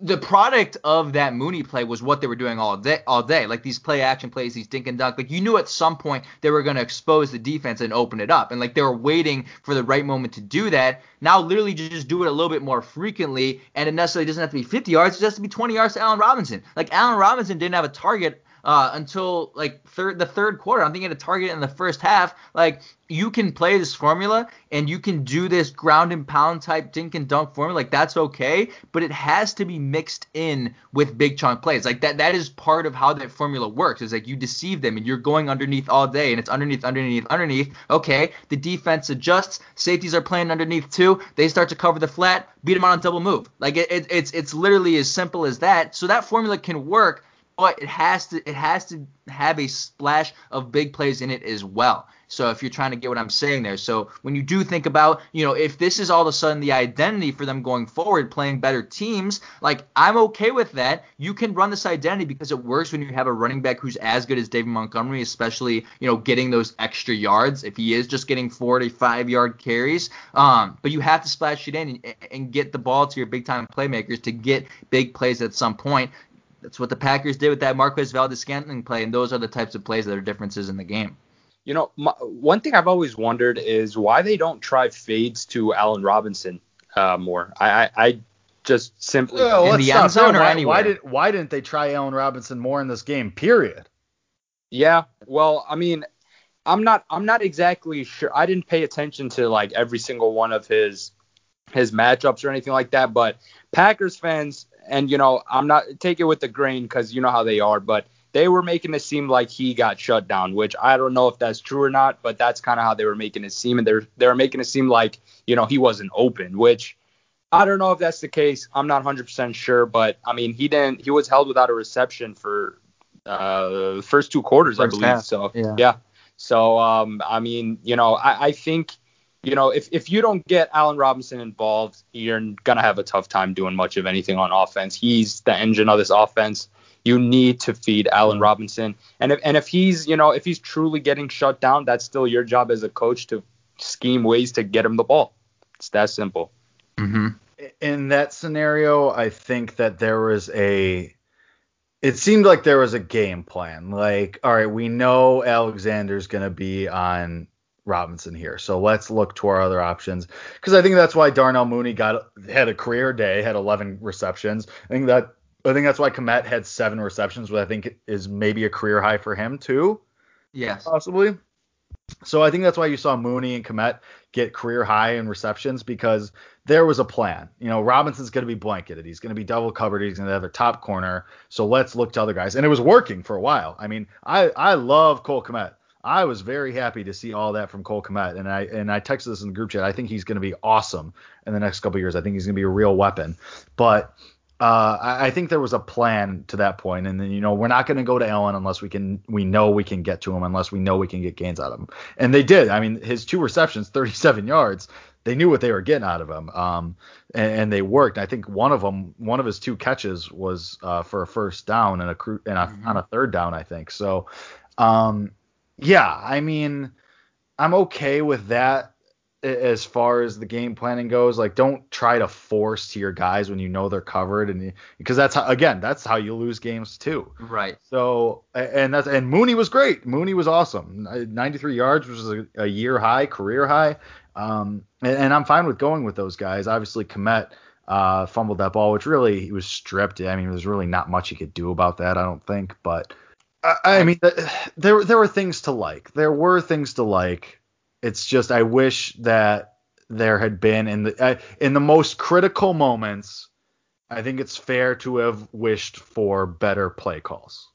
the product of that Mooney play was what they were doing all day, all day. Like these play action plays, these dink and dunk. Like you knew at some point they were going to expose the defense and open it up, and like they were waiting for the right moment to do that. Now, literally, just do it a little bit more frequently, and it necessarily doesn't have to be 50 yards. It just has to be 20 yards to Allen Robinson. Like Allen Robinson didn't have a target uh, until like third the third quarter. I'm thinking a target in the first half. Like you can play this formula and you can do this ground and pound type dink and dunk formula. Like that's okay, but it has to be mixed in with big chunk plays. Like that that is part of how that formula works. Is like you deceive them and you're going underneath all day and it's underneath, underneath, underneath. Okay, the defense adjusts. Safeties are playing underneath too. They start to cover the flat, beat them on a double move. Like it, it, it's it's literally as simple as that. So that formula can work but it has to it has to have a splash of big plays in it as well. So if you're trying to get what I'm saying there, so when you do think about, you know, if this is all of a sudden the identity for them going forward, playing better teams, like I'm okay with that. You can run this identity because it works when you have a running back who's as good as David Montgomery, especially, you know, getting those extra yards. If he is just getting 45 yard carries, um, but you have to splash it in and, and get the ball to your big time playmakers to get big plays at some point. That's what the Packers did with that Marquez Valdes-Scantling play, and those are the types of plays that are differences in the game. You know, my, one thing I've always wondered is why they don't try fades to Allen Robinson uh, more. I, I, I just simply Well, In the end zone or why, anywhere? Why, did, why didn't they try Allen Robinson more in this game? Period. Yeah, well, I mean, I'm not I'm not exactly sure. I didn't pay attention to like every single one of his his matchups or anything like that, but Packers fans and you know, I'm not take it with the grain cuz you know how they are, but they were making it seem like he got shut down, which I don't know if that's true or not, but that's kind of how they were making it seem and they're they're making it seem like, you know, he wasn't open, which I don't know if that's the case. I'm not 100% sure, but I mean, he didn't he was held without a reception for uh first two quarters, I believe. half, So, yeah. yeah. So um, I mean, you know, I, I think, you know, if, if you don't get Allen Robinson involved, you're gonna have a tough time doing much of anything on offense. He's the engine of this offense. You need to feed Allen Robinson, and if and if he's, you know, if he's truly getting shut down, that's still your job as a coach to scheme ways to get him the ball. It's that simple. Mm-hmm. in that scenario, I think that there was a. It seemed like there was a game plan. Like, all right, we know Alexander's going to be on Robinson here, so let's look to our other options. Because I think that's why Darnell Mooney got had a career day, had 11 receptions. I think that I think that's why Kmet had seven receptions, which I think is maybe a career high for him too Yes. possibly. So I think that's why you saw Mooney and Kmet get career high in receptions because there was a plan. You know, Robinson's going to be blanketed. He's going to be double covered. He's going to have a top corner. So let's look to other guys. And it was working for a while. I mean, I I love Cole Kmet. I was very happy to see all that from Cole Kmet, and I and I texted this in the group chat. I think he's going to be awesome in the next couple years. I think he's going to be a real weapon. But uh, I, I think there was a plan to that point, and then you know we're not going to go to Allen unless we can we know we can get to him, unless we know we can get gains out of him, and they did. I mean, his two receptions, 37 yards, they knew what they were getting out of him, um, and, and they worked. I think one of them, one of his two catches was uh, for a first down and a cru- and a, on a third down, I think. So, um, yeah, I mean, I'm okay with that as far as the game planning goes. Like, don't try to force to your guys when you know they're covered, and because that's how again that's how you lose games too. Right. So and that's and Mooney was great. Mooney was awesome. 93 yards, which is a, a year high, career high. Um, and, and I'm fine with going with those guys. Obviously, Kmet uh, fumbled that ball, which really he was stripped. I mean, there's really not much he could do about that. I don't think, but. I, I mean, there there were things to like. There were things to like. It's just I wish that there had been in the uh, in the most critical moments. I think it's fair to have wished for better play calls.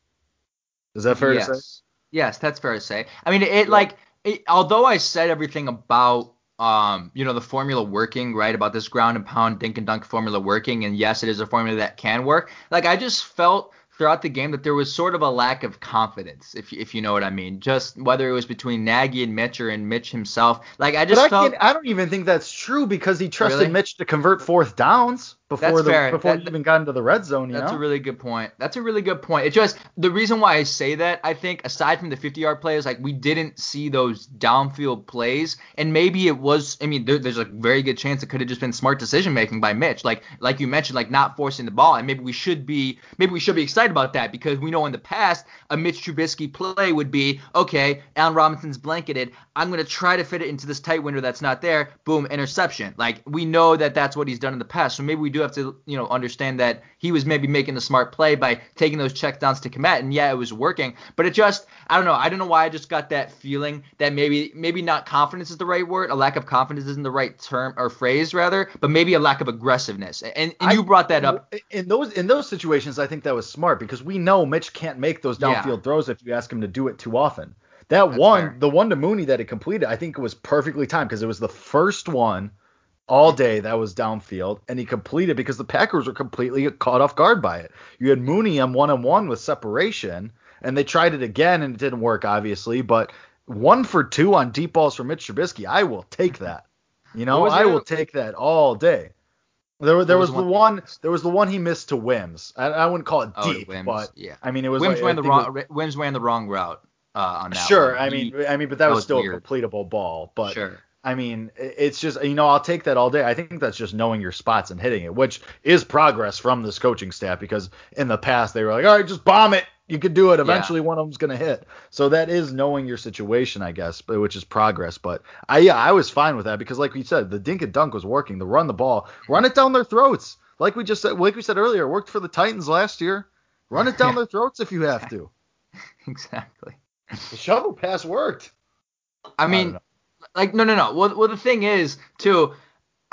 Is that fair yes. to say? Yes, that's fair to say. I mean, it like it, although I said everything about um, you know, the formula working, right? About this ground and pound dink and dunk formula working, and yes, it is a formula that can work. Like I just felt throughout the game that there was sort of a lack of confidence, if if you know what I mean. Just whether it was between Nagy and Mitch or and Mitch himself. Like I just But I, felt I don't even think that's true because he trusted Really? Mitch to convert fourth downs before That's the fair. before That- he even got into the red zone. You That's know? a really good point. That's a really good point. It just the reason why I say that I think aside from the 50 yard plays, like we didn't see those downfield plays, and maybe it was. I mean, there, there's a very good chance it could have just been smart decision making by Mitch, like like you mentioned, like not forcing the ball, and maybe we should be maybe we should be excited about that because we know in the past a Mitch Trubisky play would be okay. Allen Robinson's blanketed. I'm gonna try to fit it into this tight window that's not there. Boom, interception. Like we know that that's what he's done in the past, so maybe we do have to you know understand that he was maybe making the smart play by taking those checkdowns to Kmet, and yeah, it was working. But it just, I don't know, I don't know why I just got that feeling that maybe, maybe not confidence is the right word, a lack of confidence isn't the right term or phrase rather, but maybe a lack of aggressiveness. And, and I- you brought that up. In those in those situations, I think that was smart because we know Mitch can't make those Yeah. downfield throws if you ask him to do it too often. That one, fair. the one to Mooney that he completed, I think it was perfectly timed because it was the first one all day that was downfield, and he completed because the Packers were completely caught off guard by it. You had Mooney on one on one with separation, and they tried it again and it didn't work, obviously, but one for two on deep balls for Mitch Trubisky, I will take that. You know, I will take that all day. There, was- there was, was the one-. There was the one he missed to Wims. I, I wouldn't call it Oh, deep, Wims, but yeah. I mean it was. Wims like, ran the it was- wrong. Wims ran the wrong route uh, on that. Sure, one. I He- mean, I mean, but that, that was, was still weird. a completable ball. But sure. I mean, it's just you know I'll take that all day. I think that's just knowing your spots and hitting it, which is progress from this coaching staff because in the past they were like, all right, just bomb it. You could do it. Eventually, one of them's gonna hit. So that is knowing your situation, I guess, but which is progress. But I yeah, I was fine with that because like we said, the dink and dunk was working. The run the ball, run it down their throats. Like we just said, like we said earlier, worked for the Titans last year. Run it down their throats if you have to. Exactly. The shovel pass worked. I mean, know. like no, no, no. Well, well, the thing is too.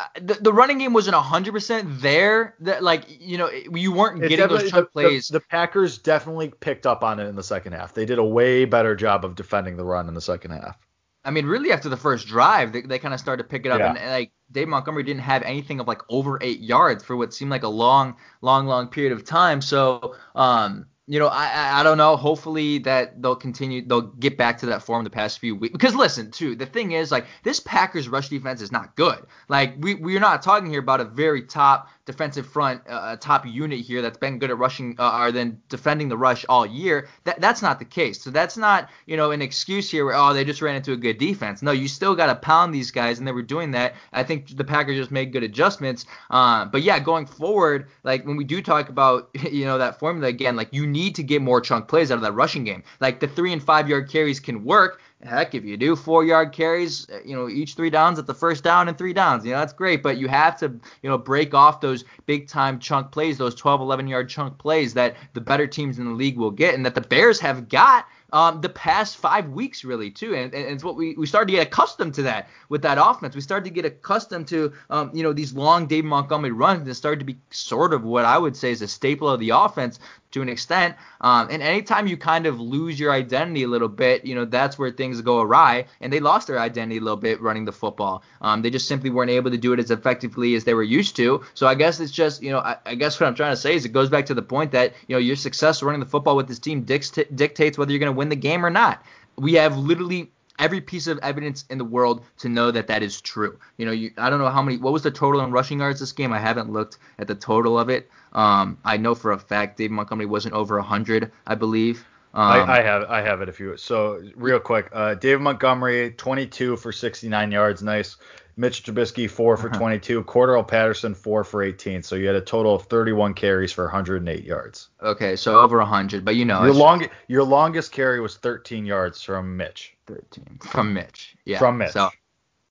Uh, The, the running game wasn't 100% there. That like you know you weren't getting those chunk the, the- plays. The, Packers definitely picked up on it in the second half. They did a way better job of defending the run in the second half. I mean, really after the first drive, they, they kind of started to pick it up, Yeah. and, and, like Dave Montgomery didn't have anything of like over eight yards for what seemed like a long, long, long period of time. So, um, you know, I, I don't know. Hopefully that they'll continue, they'll get back to that form the past few weeks. Because listen, too, the thing is like this Packers rush defense is not good. Like we we're not talking here about a very top defensive front, uh, top unit here that's been good at rushing uh, or then defending the rush all year. That that's not the case. So that's not you know an excuse here where oh they just ran into a good defense. No, you still got to pound these guys, and they were doing that. I think the Packers just made good adjustments. Uh, but yeah, going forward, like when we do talk about you know that formula again, like you need to get more chunk plays out of that rushing game. Like the three and five yard carries can work. Heck, if you do four yard carries, uh, you know, each three downs at the first down and three downs, you know, that's great. But you have to, you know, break off those big time chunk plays, those 12, 11 yard chunk plays that the better teams in the league will get and that the Bears have got um, the past five weeks, really, too. And, and it's what we, we started to get accustomed to that with that offense. We started to get accustomed to, um, you know, these long Dave Montgomery runs it started to be sort of what I would say is a staple of the offense to an extent. Um, and anytime you kind of lose your identity a little bit, you know, that's where things go awry. And they lost their identity a little bit running the football. Um, they just simply weren't able to do it as effectively as they were used to. So I guess it's just, you know, I, I guess what I'm trying to say is it goes back to the point that, you know, your success running the football with this team dict- dictates whether you're going to win the game or not. We have literally every piece of evidence in the world to know that that is true. You know, you, I don't know how many. What was the total in rushing yards this game? I haven't looked at the total of it. Um, I know for a fact Dave Montgomery wasn't over 100, I believe. Um, I, I have I have it if you so real quick. Uh, David Montgomery 22 for 69 yards, nice. Mitch Trubisky four for 22. Cordarrelle Patterson four for 18. So you had a total of 31 carries for 108 yards. okay, so over 100, but you know, Your it's long your longest carry was 13 yards from Mitch. 13 from Mitch. Yeah, From Mitch. So,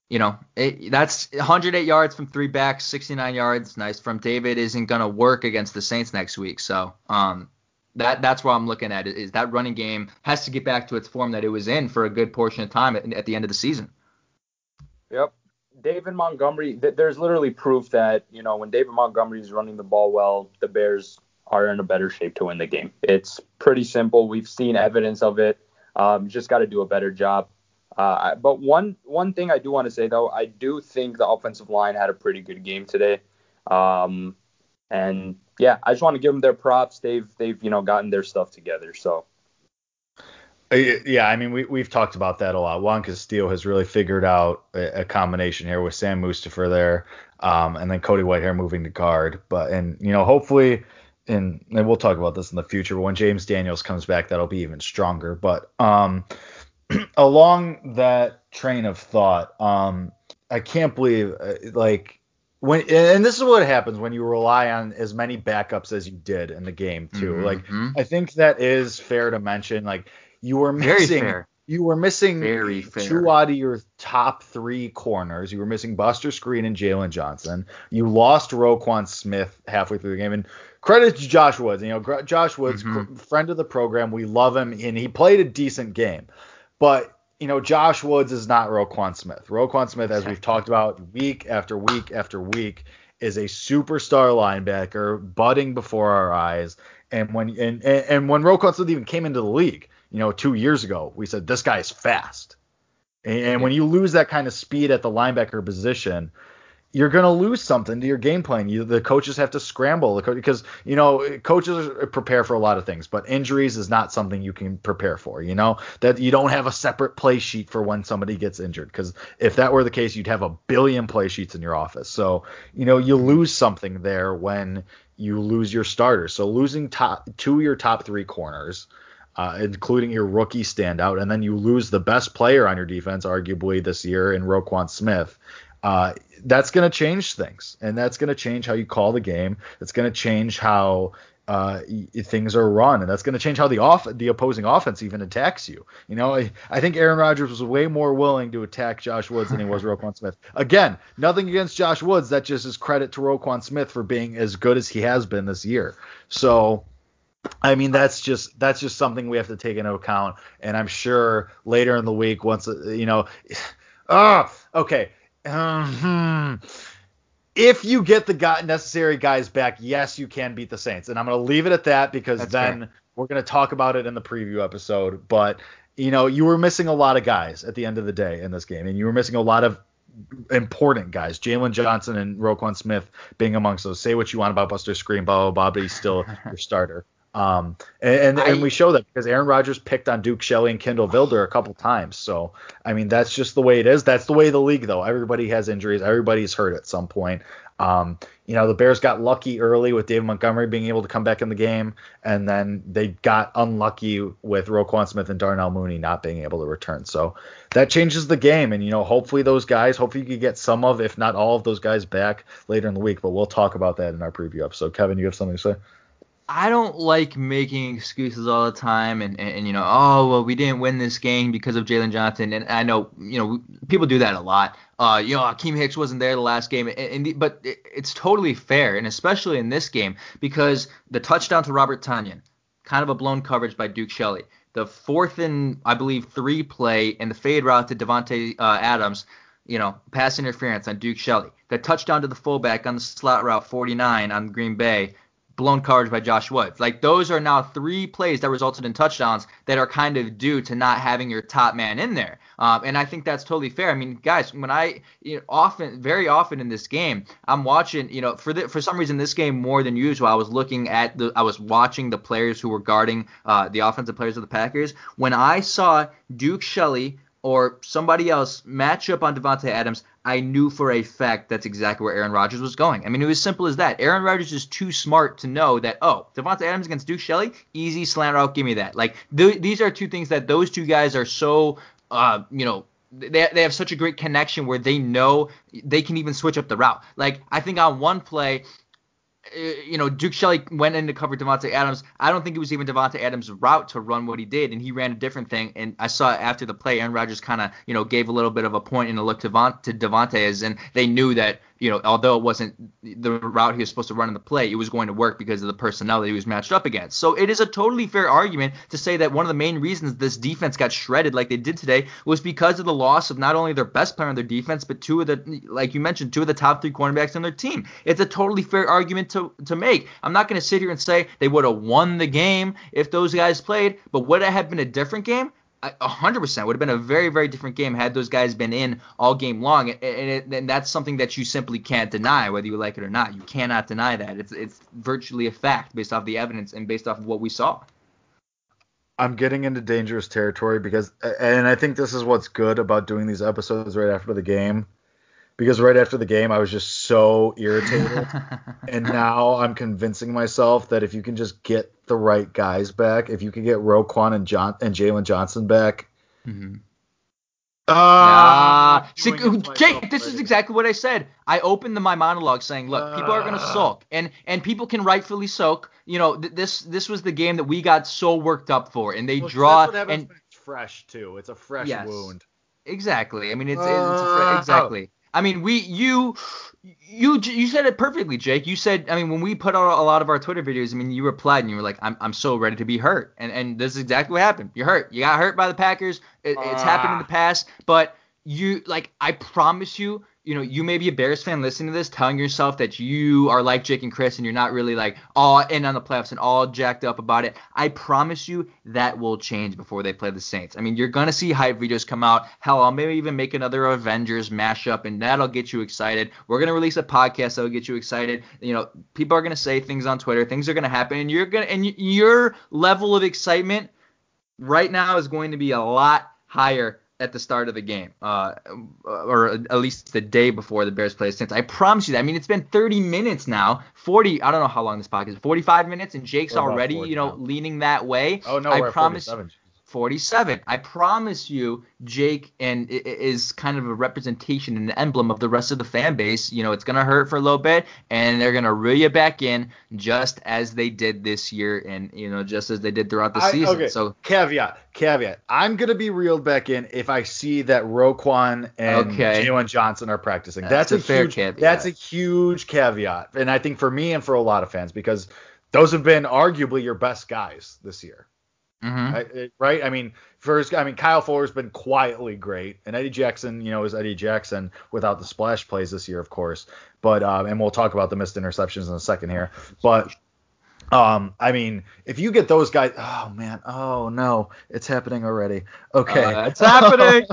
you know, it, that's 108 yards from three backs, 69 yards, nice from David. Isn't gonna work against the Saints next week. So, um, that that's what I'm looking at is that running game has to get back to its form that it was in for a good portion of time at, at the end of the season. Yep. David Montgomery, th- there's literally proof that, you know, when David Montgomery is running the ball well, the Bears are in a better shape to win the game. It's pretty simple. We've seen evidence of it. Um, just got to do a better job. Uh, but one one thing I do want to say though, I do think the offensive line had a pretty good game today. Um, and yeah, I just want to give them their props. They've they've you know gotten their stuff together. So Uh, Yeah, I mean we we've talked about that a lot. Juan Castillo has really figured out a, a combination here with Sam Mustipher there, um, and then Cody Whitehair moving to guard. But and you know hopefully, and and we'll talk about this in the future. But when James Daniels comes back, that'll be even stronger. But um, along that train of thought, um, I can't believe uh, like when and this is what happens when you rely on as many backups as you did in the game too. Mhm, Like. I think that is fair to mention. Like you were missing you were missing Very fair. two out of your top three corners. You were missing Buster Skrine and Jaylon Johnson. You lost Roquan Smith halfway through the game. And credit to Josh Woods. You know, Josh Woods, Mhm. friend of the program. We love him, and he played a decent game. But you know, Josh Woods is not Roquan Smith. Roquan Smith, as we've talked about week after week after week, is a superstar linebacker, budding before our eyes. And when and, and, and when Roquan Smith even came into the league, you know, two years ago, we said this guy is fast. And, and when you lose that kind of speed at the linebacker position, you're going to lose something to your game plan. You, the coaches have to scramble because you know coaches prepare for a lot of things, but injuries is not something you can prepare for. You know that you don't have a separate play sheet for when somebody gets injured because if that were the case, you'd have a billion play sheets in your office. So you know you lose something there when you lose your starters. So losing top two of your top three corners. Uh, including your rookie standout, and then you lose the best player on your defense, arguably this year, in Roquan Smith uh, that's going to change things, and that's going to change how you call the game. It's going to change how uh, things are run, and that's going to change how the off the opposing offense even attacks you. You know, I, I think Aaron Rodgers was way more willing to attack Josh Woods than he was Roquan Smith. Again, nothing against Josh Woods. That just is credit to Roquan Smith for being as good as he has been this year. So. I mean that's just that's just something we have to take into account, and I'm sure later in the week, once uh, you know, ah, okay, um, if you get the necessary guys back, yes, you can beat the Saints. And I'm going to leave it at that because That's then fair. we're going to talk about it in the preview episode. But, you know, you were missing a lot of guys at the end of the day in this game, and you were missing a lot of important guys. Jaylon Johnson and Roquan Smith being amongst those. Say what you want about Buster Skrine, blah, blah, blah, but he's still your starter. Um, and, and, and we show that because Aaron Rodgers picked on Duke Shelley and Kindle Vildor a couple times. So, I mean, that's just the way it is. That's the way the league, though. Everybody has injuries. Everybody's hurt at some point. Um, you know, the Bears got lucky early with David Montgomery being able to come back in the game, and then they got unlucky with Roquan Smith and Darnell Mooney not being able to return. So that changes the game, and you know, hopefully those guys, hopefully you get some of, if not all of those guys back later in the week. But we'll talk about that in our preview episode. Kevin, you have something to say? I don't like making excuses all the time and, and, and, you know, oh, well, we didn't win this game because of Jaylon Johnson. And I know, you know, people do that a lot. Uh, you know, Akiem Hicks wasn't there the last game. And, and the, but it, it's totally fair, and especially in this game, because the touchdown to Robert Tonyan, kind of a blown coverage by Duke Shelley. The fourth and, I believe, three play and the fade route to Davante uh, Adams, you know, pass interference on Duke Shelley. The touchdown to the fullback on the slot route 49 on Green Bay, blown coverage by Josh Woods. Like those are now three plays that resulted in touchdowns that are kind of due to not having your top man in there. Um, and I think that's totally fair. I mean, guys, when I you know, often, very often in this game, I'm watching. You know, for the, for some reason this game more than usual, I was looking at the, I was watching the players who were guarding uh, the offensive players of the Packers. When I saw Duke Shelley or somebody else match up on Davante Adams, I knew for a fact that's exactly where Aaron Rodgers was going. I mean, it was simple as that. Aaron Rodgers is too smart to know that, oh, Davante Adams against Duke Shelley, easy slant route, give me that. Like, th- these are two things that those two guys are so, uh, you know, they, they have such a great connection where they know they can even switch up the route. Like, I think on one play, Uh, you know, Duke Shelley went in to cover Davante Adams. I don't think it was even Davante Adams' route to run what he did, and he ran a different thing. And I saw after the play, Aaron Rodgers kind of, you know, gave a little bit of a point and a look to, Von- to Davante, as in they knew that you know, although it wasn't the route he was supposed to run in the play, it was going to work because of the personnel that he was matched up against. So it is a totally fair argument to say that one of the main reasons this defense got shredded like they did today was because of the loss of not only their best player on their defense, but two of the, like you mentioned, two of the top three cornerbacks on their team. It's a totally fair argument to, to make. I'm not going to sit here and say they would have won the game if those guys played, but would it have been a different game? Hundred percent would have been a very very different game had those guys been in all game long, and, it, and, that's something that you simply can't deny, whether you like it or not. You cannot deny that. It's it's virtually a fact based off the evidence and based off of what we saw. I'm getting into dangerous territory because, and I think this is what's good about doing these episodes right after the game because right after the game I was just so irritated, and now I'm convincing myself that if you can just get the right guys back, if you can get Roquan and John and Jaylon Johnson back. Mm-hmm. Uh, See, Jake, this is exactly what I said. I opened the, my monologue saying, "Look, people are gonna uh. sulk, and and people can rightfully sulk. You know, th- this this was the game that we got so worked up for, and they well, draw and it's fresh too. It's a fresh yes, wound. Exactly. I mean, it's, uh, it's fre- uh, exactly. Oh. I mean, we you you you said it perfectly, Jake. You said, I mean, when we put out a lot of our Twitter videos, I mean, you replied and you were like, I'm I'm so ready to be hurt, and and this is exactly what happened. You're hurt. You got hurt by the Packers. It, it's happened in the ah. past, but you like I promise you, you know, you may be a Bears fan listening to this, telling yourself that you are like Jake and Chris and you're not really like all in on the playoffs and all jacked up about it. I promise you that will change before they play the Saints. I mean, you're gonna see hype videos come out. Hell, I'll maybe even make another Avengers mashup and that'll get you excited. We're gonna release a podcast that'll get you excited. You know, people are gonna say things on Twitter, things are gonna happen, and you're gonna and your level of excitement right now is going to be a lot higher at the start of the game, uh, or at least the day before the Bears play Saints. I promise you that. I mean, it's been 30 minutes now, 40. I don't know how long this podcast is. 45 minutes, and Jake's already, you know, now. leaning that way. Oh no, I promise. 47. 47. I promise you, Jake and is kind of a representation and an emblem of the rest of the fan base. You know, it's gonna hurt for a little bit, and they're gonna reel you back in just as they did this year, and you know, just as they did throughout the I, season. Okay. So caveat, caveat. I'm gonna be reeled back in if I see that Roquan and okay. Jaylon Johnson are practicing. That's, that's a, a huge. Caveat. That's a huge caveat, and I think for me and for a lot of fans because those have been arguably your best guys this year. Mm-hmm. Right? I mean, first, I mean, Kyle Fuller's been quietly great, and Eddie Jackson, you know, is Eddie Jackson without the splash plays this year, of course. But um, and we'll talk about the missed interceptions in a second here. But um, I mean, if you get those guys, oh man, oh no, it's happening already. Okay, uh, it's happening.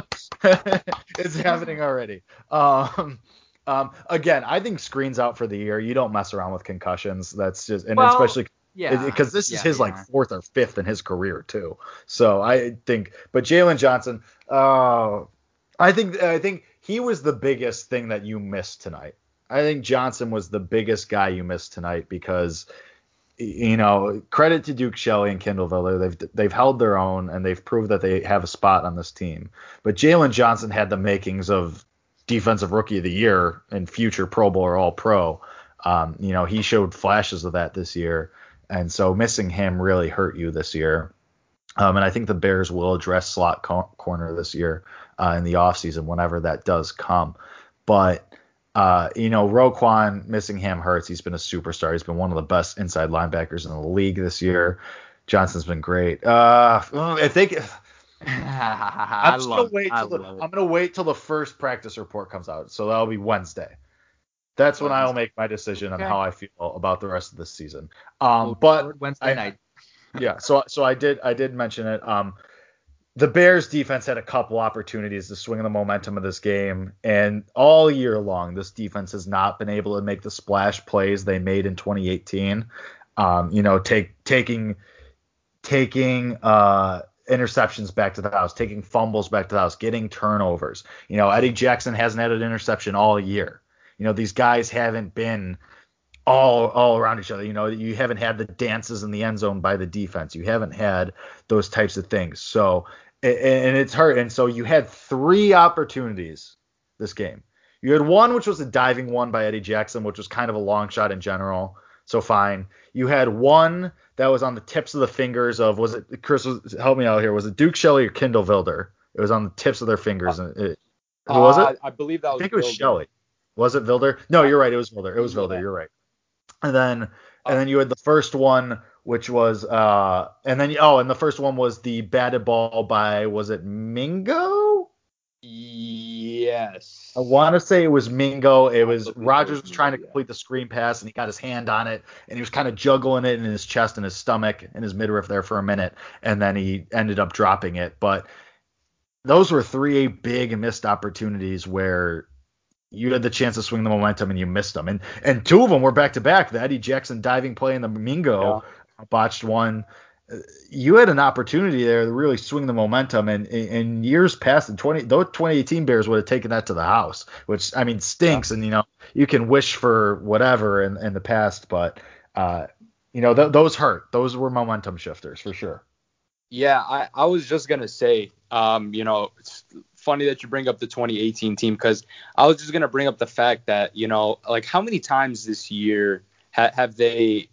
it's happening already. Um, um, again, I think Skrine's out for the year. You don't mess around with concussions. That's just, and well, especially yeah. Because this is his yeah. like fourth or fifth in his career too. So I think, but Jaylon Johnson, uh, I think I think he was the biggest thing that you missed tonight. I think Johnson was the biggest guy you missed tonight because you know, credit to Duke Shelley and Kindle Vildor. They've they've held their own and they've proved that they have a spot on this team. But Jaylon Johnson had the makings of defensive rookie of the year and future Pro Bowl or All Pro. Um, you know, he showed flashes of that this year. And so missing him really hurt you this year. Um, and I think the Bears will address slot co- corner this year uh, in the offseason whenever that does come. But, uh, you know, Roquan missing him hurts. He's been a superstar. He's been one of the best inside linebackers in the league this year. Johnson's been great. Uh, if they I'm just gonna wait till the, I'm gonna wait till the first practice report comes out. So that'll be Wednesday. That's when I'll make my decision on how I feel about the rest of this season. Um, but Wednesday I, night. yeah, so so I did I did mention it. Um, the Bears defense had a couple opportunities to swing the momentum of this game, and all year long, this defense has not been able to make the splash plays they made in 2018. Um, you know, take taking taking uh interceptions back to the house, taking fumbles back to the house, getting turnovers. You know, Eddie Jackson hasn't had an interception all year. You know, these guys haven't been all all around each other. You know, you haven't had the dances in the end zone by the defense. You haven't had those types of things. So and it's hurt. And so you had three opportunities this game. You had one which was a diving one by Eddie Jackson, which was kind of a long shot in general. So fine. You had one that was on the tips of the fingers of was it Chris? Help me out here. Was it Duke Shelley or Kindle Vildor? It was on the tips of their fingers. Uh, it, who was it? I believe that was. I think it was Shelley. Was it Vildor? No, you're right. It was Vildor. It was Vildor. Yeah. You're right. And then and then you had the first one, which was uh, and then oh, and the first one was the batted ball by was it Mingo? Yes. I want to say it was Mingo. It was Rodgers was trying to complete the screen pass and he got his hand on it and he was kind of juggling it in his chest and his stomach and his midriff there for a minute and then he ended up dropping it. But those were three big missed opportunities where you had the chance to swing the momentum and you missed them. And and two of them were back to back. The Eddie Jackson diving play and the Mingo botched one. Uh, You had an opportunity there to really swing the momentum, and in years past, in 20, those 2018 Bears would have taken that to the house, which I mean stinks. And you know, you can wish for whatever in, in the past, but uh, you know, th- those hurt. Those were momentum shifters for sure. Yeah, I, I was just gonna say, um, you know, it's funny that you bring up the 2018 team because I was just gonna bring up the fact that you know, like how many times this year ha- have they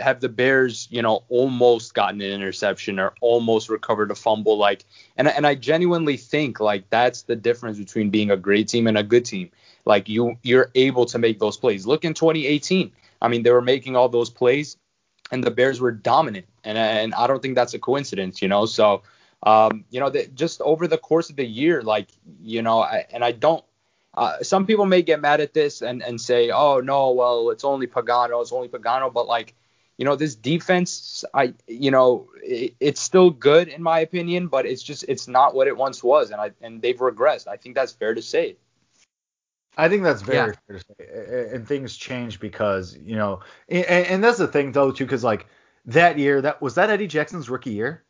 have the Bears, you know, almost gotten an interception or almost recovered a fumble, like, and and I genuinely think like that's the difference between being a great team and a good team. Like you you're able to make those plays. Look in 2018. I mean, they were making all those plays and the Bears were dominant, and and I don't think that's a coincidence, you know. So, um, you know, they, just over the course of the year, like, you know, I, and I don't. Uh, some people may get mad at this and and say, oh no, well it's only Pagano, it's only Pagano, but like, you know, this defense, I, you know, it, it's still good in my opinion, but it's just it's not what it once was, and I and they've regressed. I think that's fair to say. I think that's very Yeah. fair to say. And things change because, you know, and, and that's the thing though too, because like that year, that was that Eddie Jackson's rookie year.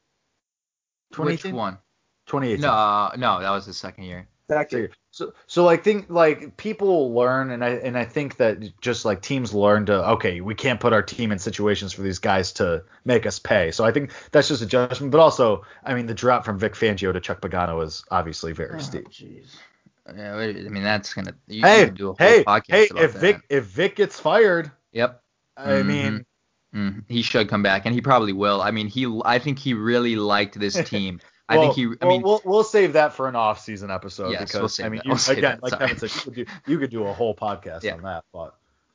Which 2018? one? 2018. No, uh, no, that was his second year. Second. So, so like think like people learn, and I and I think that just like teams learn to okay, we can't put our team in situations for these guys to make us pay. So I think that's just adjustment. But also, I mean, the drop from Vic Fangio to Chuck Pagano is obviously very steep. Jeez. Yeah, I mean that's gonna. You Hey, do a whole hey, podcast hey! If that. Vic if Vic gets fired, Yep. I Mhm. mean, Mm, he should come back, and he probably will. I mean, he. I think he really liked this team. I well, think he. I well, mean, we'll we'll save that for an off-season episode Yes, because we'll save I mean, you, We'll again, like. Kevin said, you could do you could do a whole podcast Yeah. on that, but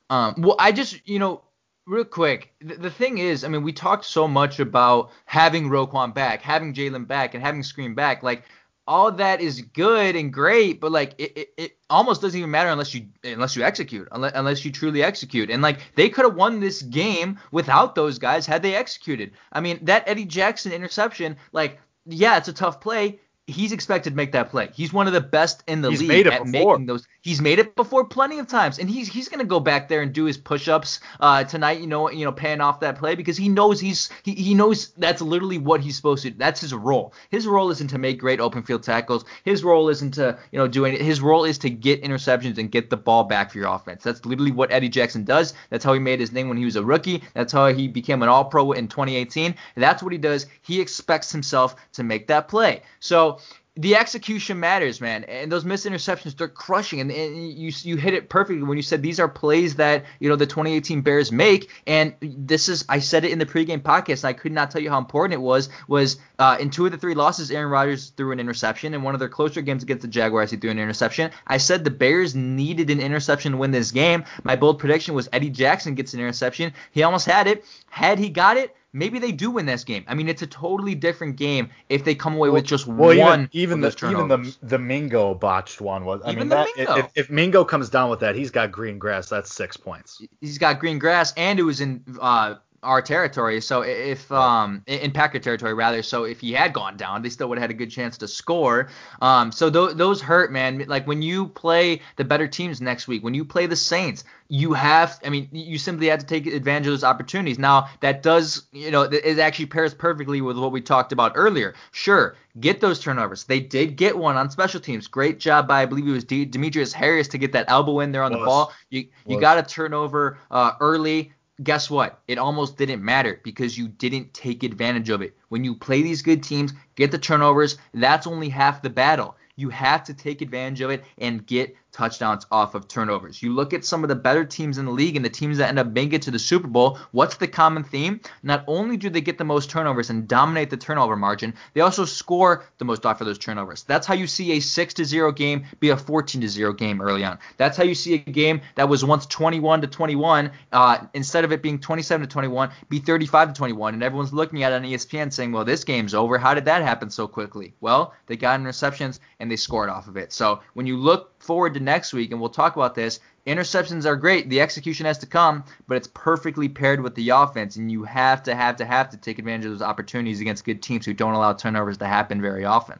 Um, well, I just, you know, real quick, the, the thing is, I mean, we talked so much about having Roquan back, having Jaylon back, and having Skrine back. Like, all that is good and great, but like, it, it, it almost doesn't even matter unless you unless you execute, unless, unless you truly execute. And like, they could have won this game without those guys had they executed. I mean, that Eddie Jackson interception, like, yeah, it's a tough play. He's expected to make that play. He's one of the best in the He's league made it at before. making those. He's made it before plenty of times, and he's he's gonna go back there and do his push-ups uh, tonight. You know, you know, paying off that play because he knows he's he, he knows that's literally what he's supposed to. do. That's his role. His role isn't to make great open field tackles. His role isn't to you know do any. His role is to get interceptions and get the ball back for your offense. That's literally what Eddie Jackson does. That's how he made his name when he was a rookie. That's how he became an All-Pro in 2018. That's what he does. He expects himself to make that play. So the execution matters, man. And those missed interceptions, they're crushing. And, and you you hit it perfectly when you said these are plays that you know the 2018 Bears make. And this is I said it in the pregame podcast. And I could not tell you how important it was. Was uh, in two of the three losses, Aaron Rodgers threw an interception. In one of their closer games against the Jaguars, he threw an interception. I said the Bears needed an interception to win this game. My bold prediction was Eddie Jackson gets an interception. He almost had it. Had he got it, maybe they do win this game. I mean, it's a totally different game if they come away with just well, one. even even the even the the Mingo botched one was. I Even mean, the that, Mingo. if, if Mingo comes down with that, he's got green grass. That's six points. he's got green grass, and it was in uh, our territory. So if um in Packer territory rather, so if he had gone down, they still would have had a good chance to score. Um, so th- those hurt, man. Like when you play the better teams next week, when you play the Saints, you have. I mean, you simply had to take advantage of those opportunities. Now that does, you know, it actually pairs perfectly with what we talked about earlier. Sure, get those turnovers. They did get one on special teams. Great job by I believe it was D- Demetrius Harris to get that elbow in there on Was. the ball. You you Was. got a turnover uh, early. Guess what? It almost didn't matter because you didn't take advantage of it. When you play these good teams, get the turnovers. That's only half the battle. You have to take advantage of it and get touchdowns off of turnovers. You look at some of the better teams in the league and the teams that end up making it to the Super Bowl. What's the common theme? Not only do they get the most turnovers and dominate the turnover margin, they also score the most off of those turnovers. That's how you see a 6 to 0 game be a 14 to 0 game early on. That's how you see a game that was once 21 to 21, uh, instead of it being 27 to 21, be 35 to 21. And everyone's looking at it on ESPN saying, well, this game's over. How did that happen so quickly? Well, they got interceptions and they scored off of it. So when you look forward to next week, and we'll talk about this, interceptions are great. The execution has to come, but it's perfectly paired with the offense, and you have to have to have to take advantage of those opportunities against good teams who don't allow turnovers to happen very often.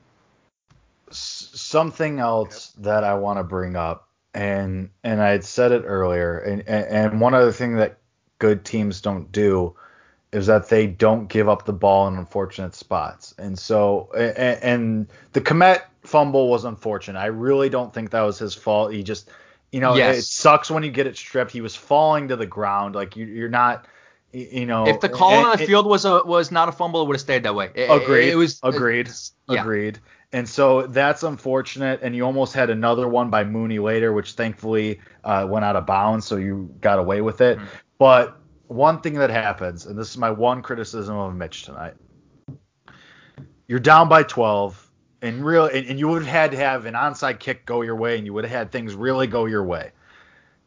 S- something else that I want to bring up, and and I had said it earlier, and, and and one other thing that good teams don't do is that they don't give up the ball in unfortunate spots, and so and, and the Kmet fumble was unfortunate. I really don't think that was his fault. He just, you know, Yes. it sucks when you get it stripped. He was falling to the ground, like you, you're not. You know, If the call and- on the and- field was a was not a fumble, it would have stayed that way. It, Agreed. It, was agreed. yeah. Agreed. And so that's unfortunate. And you almost had another one by Mooney later, which thankfully uh, went out of bounds, so you got away with it. Mhm. But one thing that happens, and this is my one criticism of Mitch tonight. You're down by 12, and real, and, and you would have had to have an onside kick go your way, and you would have had things really go your way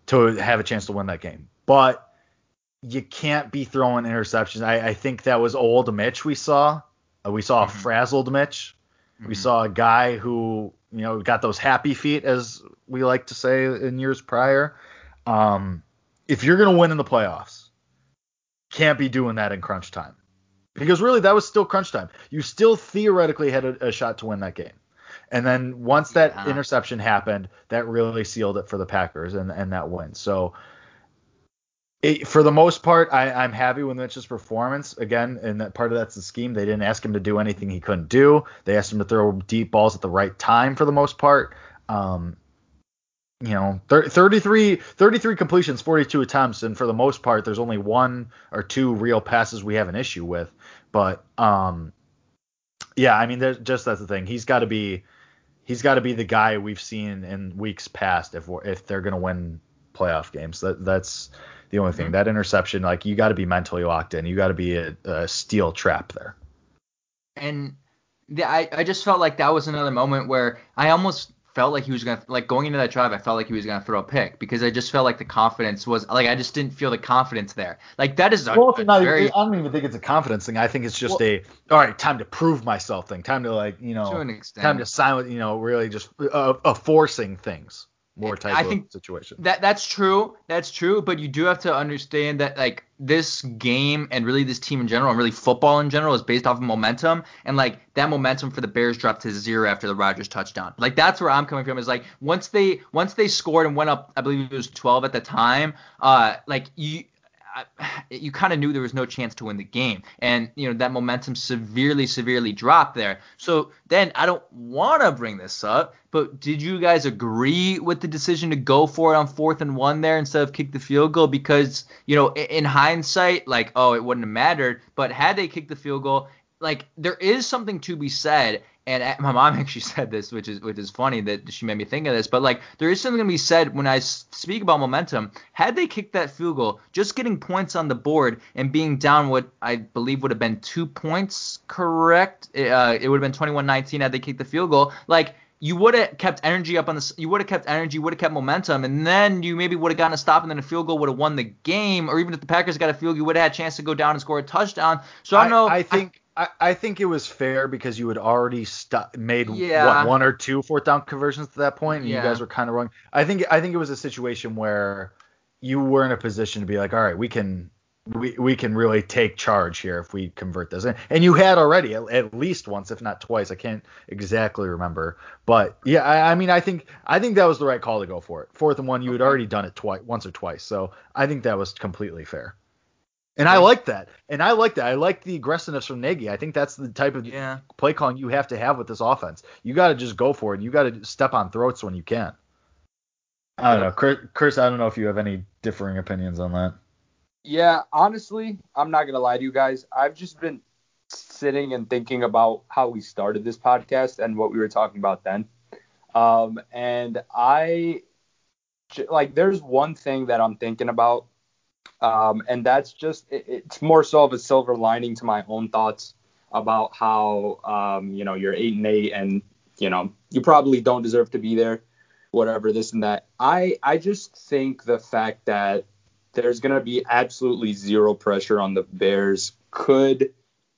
to have a chance to win that game. But you can't be throwing interceptions. I, I think that was old Mitch we saw. Uh, we saw a Mhm. frazzled Mitch. We Mhm. saw a guy who, you know, got those happy feet, as we like to say in years prior. Um, if you're going to win in the playoffs, can't be doing that in crunch time. Because really, that was still crunch time. You still theoretically had a, a shot to win that game. And then once that Yeah. interception happened, that really sealed it for the Packers and, and that win. So, it, for the most part, I, I'm happy with Mitch's performance. Again, and that part of that's the scheme. They didn't ask him to do anything he couldn't do. They asked him to throw deep balls at the right time for the most part. Um, you know, thir- 33, 33 completions, 42 attempts, and for the most part, there's only one or two real passes we have an issue with. But um, yeah, I mean, there's just that's the thing. He's got to be, he's got to be the guy we've seen in weeks past if we're, if they're gonna win playoff games. That that's the only thing. Mhm. That interception, like you got to be mentally locked in. You got to be a, a steel trap there. and the, I, I just felt like that was another moment where I almost felt like he was gonna like going into that drive. I felt like he was gonna throw a pick because I just felt like the confidence was like I just didn't feel the confidence there. Like that is a, Well, a not very I don't even think it's a confidence thing. I think it's just Well- a all right, time to prove myself thing. Time to like, you know, to an extent. time to sign with, you know, really just uh, uh, forcing things more type I of think situation. That that's true. That's true. But you do have to understand that like this game and really this team in general and really football in general is based off of momentum and like that momentum for the Bears dropped to zero after the Rodgers touchdown. Like that's where I'm coming from. Is like once they once they scored and went up, I believe it was 12 at the time. Uh, like you. I- You kind of knew there was no chance to win the game, and you know that momentum severely, severely dropped there. So then I don't want to bring this up, but did you guys agree with the decision to go for it on fourth and one there instead of kick the field goal? Because you know, in hindsight, like oh, it wouldn't have mattered. But had they kicked the field goal, like there is something to be said. And uh, my mom actually said this, which is which is funny that she made me think of this. But like there is something to be said when I speak about momentum. Had they kicked that field goal, just getting points on the board and being down what I believe would have been two points, correct? Uh, it would have been 21-19 had they kicked the field goal. Like you would have kept energy up on the you would have kept energy, would have kept momentum, and then you maybe would have gotten a stop, and then a field goal would have won the game. Or even if the Packers got a field, goal, you would have had a chance to go down and score a touchdown. So I don't know. I think I, I think it was fair because you had already stu- made Yeah. what one or two fourth down conversions at that point, and Yeah. you guys were kind of wrong. I think I think it was a situation where you were in a position to be like, all right, we can we we can really take charge here if we convert this. And, and you had already at, at least once, if not twice. I can't exactly remember, but yeah, I, I mean, I think I think that was the right call to go for it. Fourth and one, you had already done it twice, once or twice, so I think that was completely fair. And I like that. And I like that. I like the aggressiveness from Nagy. I think that's the type of Yeah. play calling you have to have with this offense. You got to just go for it. You got to step on throats when you can. I don't know, Chris, Chris. I don't know if you have any differing opinions on that. Yeah, honestly, I'm not gonna lie to you guys. I've just been sitting and thinking about how we started this podcast and what we were talking about then. Um, and I like, there's one thing that I'm thinking about, um, and that's just it, it's more so of a silver lining to my own thoughts about how um, you know you're eight and eight, and you know you probably don't deserve to be there, whatever this and that. I I just think the fact that there's going to be absolutely zero pressure on the Bears. Could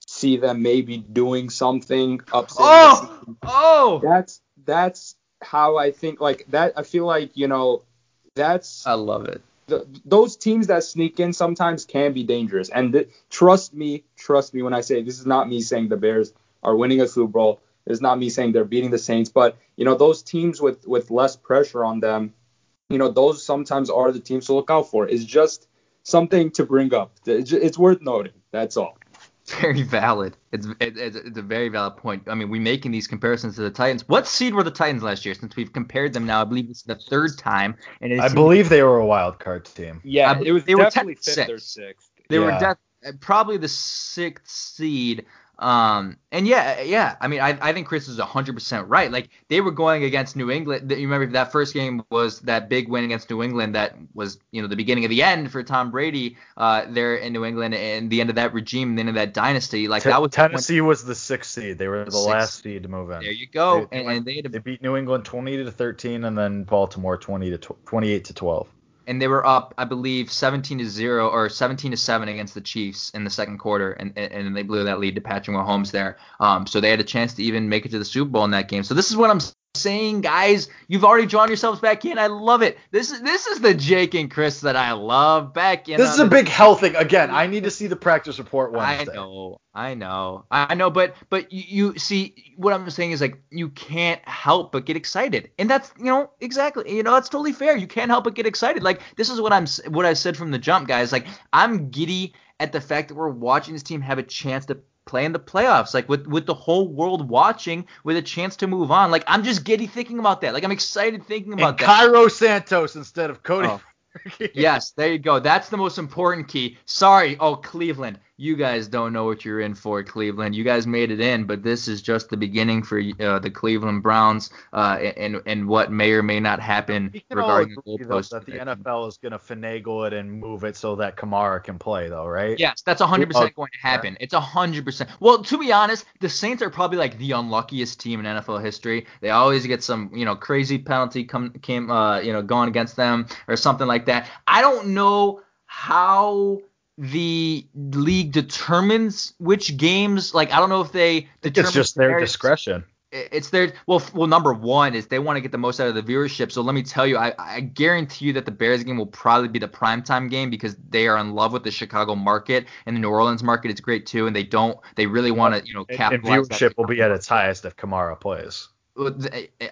see them maybe doing something upset. Oh, oh! That's that's how I think. Like that, I feel like you know, that's I love it. Th- those teams that sneak in sometimes can be dangerous. And th- trust me, trust me when I say this is not me saying the Bears are winning a Super Bowl. It's not me saying they're beating the Saints, but you know those teams with with less pressure on them, you know those sometimes are the teams to look out for. It's just something to bring up. It's worth noting. That's all. Very valid. It's, it, it's it's a very valid point. I mean, we're making these comparisons to the Titans. What seed were the Titans last year? Since we've compared them now, I believe it's the third time. And it I believe they were a wild card team. Yeah, I believe they were definitely fifth fifth or or sixth. They were Yeah. def- probably the sixth seed. Um, and yeah, yeah. I mean, I, I think Chris is 100% right. Like they were going against New England. You remember that first game was that big win against New England that was, you know, the beginning of the end for Tom Brady uh, there in New England and the end of that regime, the end of that dynasty. Like Te- that was when- Tennessee was the sixth seed. They were the Sixth. last seed to move in. there you go. They- they and, went- and they a They beat New England 20 to 13, and then Baltimore 20 to tw- 28 to 12. And they were up, I believe, 17 to zero or 17 to seven against the Chiefs in the second quarter, and and, they blew that lead to Patrick Mahomes there. Um, so they had a chance to even make it to the Super Bowl in that game. So this is what I'm saying, guys. You've already drawn yourselves back in. I love it. This is this is the Jake and Chris that I love back in. This is a big health thing. Again, I need to see the practice report one. I know, I know, I know, but but you, you see what I'm saying is like you can't help but get excited, and that's you know exactly you know that's totally fair. You can't help but get excited. Like this is what I'm what I said from the jump, guys. Like I'm giddy at the fact that we're watching this team have a chance to play in the playoffs, like with with the whole world watching, with a chance to move on. Like I'm just giddy thinking about that. Like I'm excited thinking about And that. Cairo Santos instead of Cody. Oh. Yes, there you go. That's the most important key. Sorry, oh Cleveland, you guys don't know what you're in for, Cleveland. You guys made it in, but this is just the beginning for uh, the Cleveland Browns, uh, and and what may or may not happen We can all regarding the though, that the NFL is going to finagle it and move it so that Kamara can play, though, right? Yes, that's 100% Oh, going to happen. It's 100%. Well, to be honest, the Saints are probably like the unluckiest team in NFL history. They always get some, you know, crazy penalty come came uh, you know, going against them or something like that. I don't know how the league determines which games like I don't know if they determine it's just their discretion. it's their well well number one is they want to get the most out of the viewership so let me tell you I, I guarantee you that the bears game will probably be the primetime game because they are in love with the chicago market and the new orleans market is great too and they don't they really want to you know And, and capitalize that viewership will be at its highest if Kamara plays. Uh,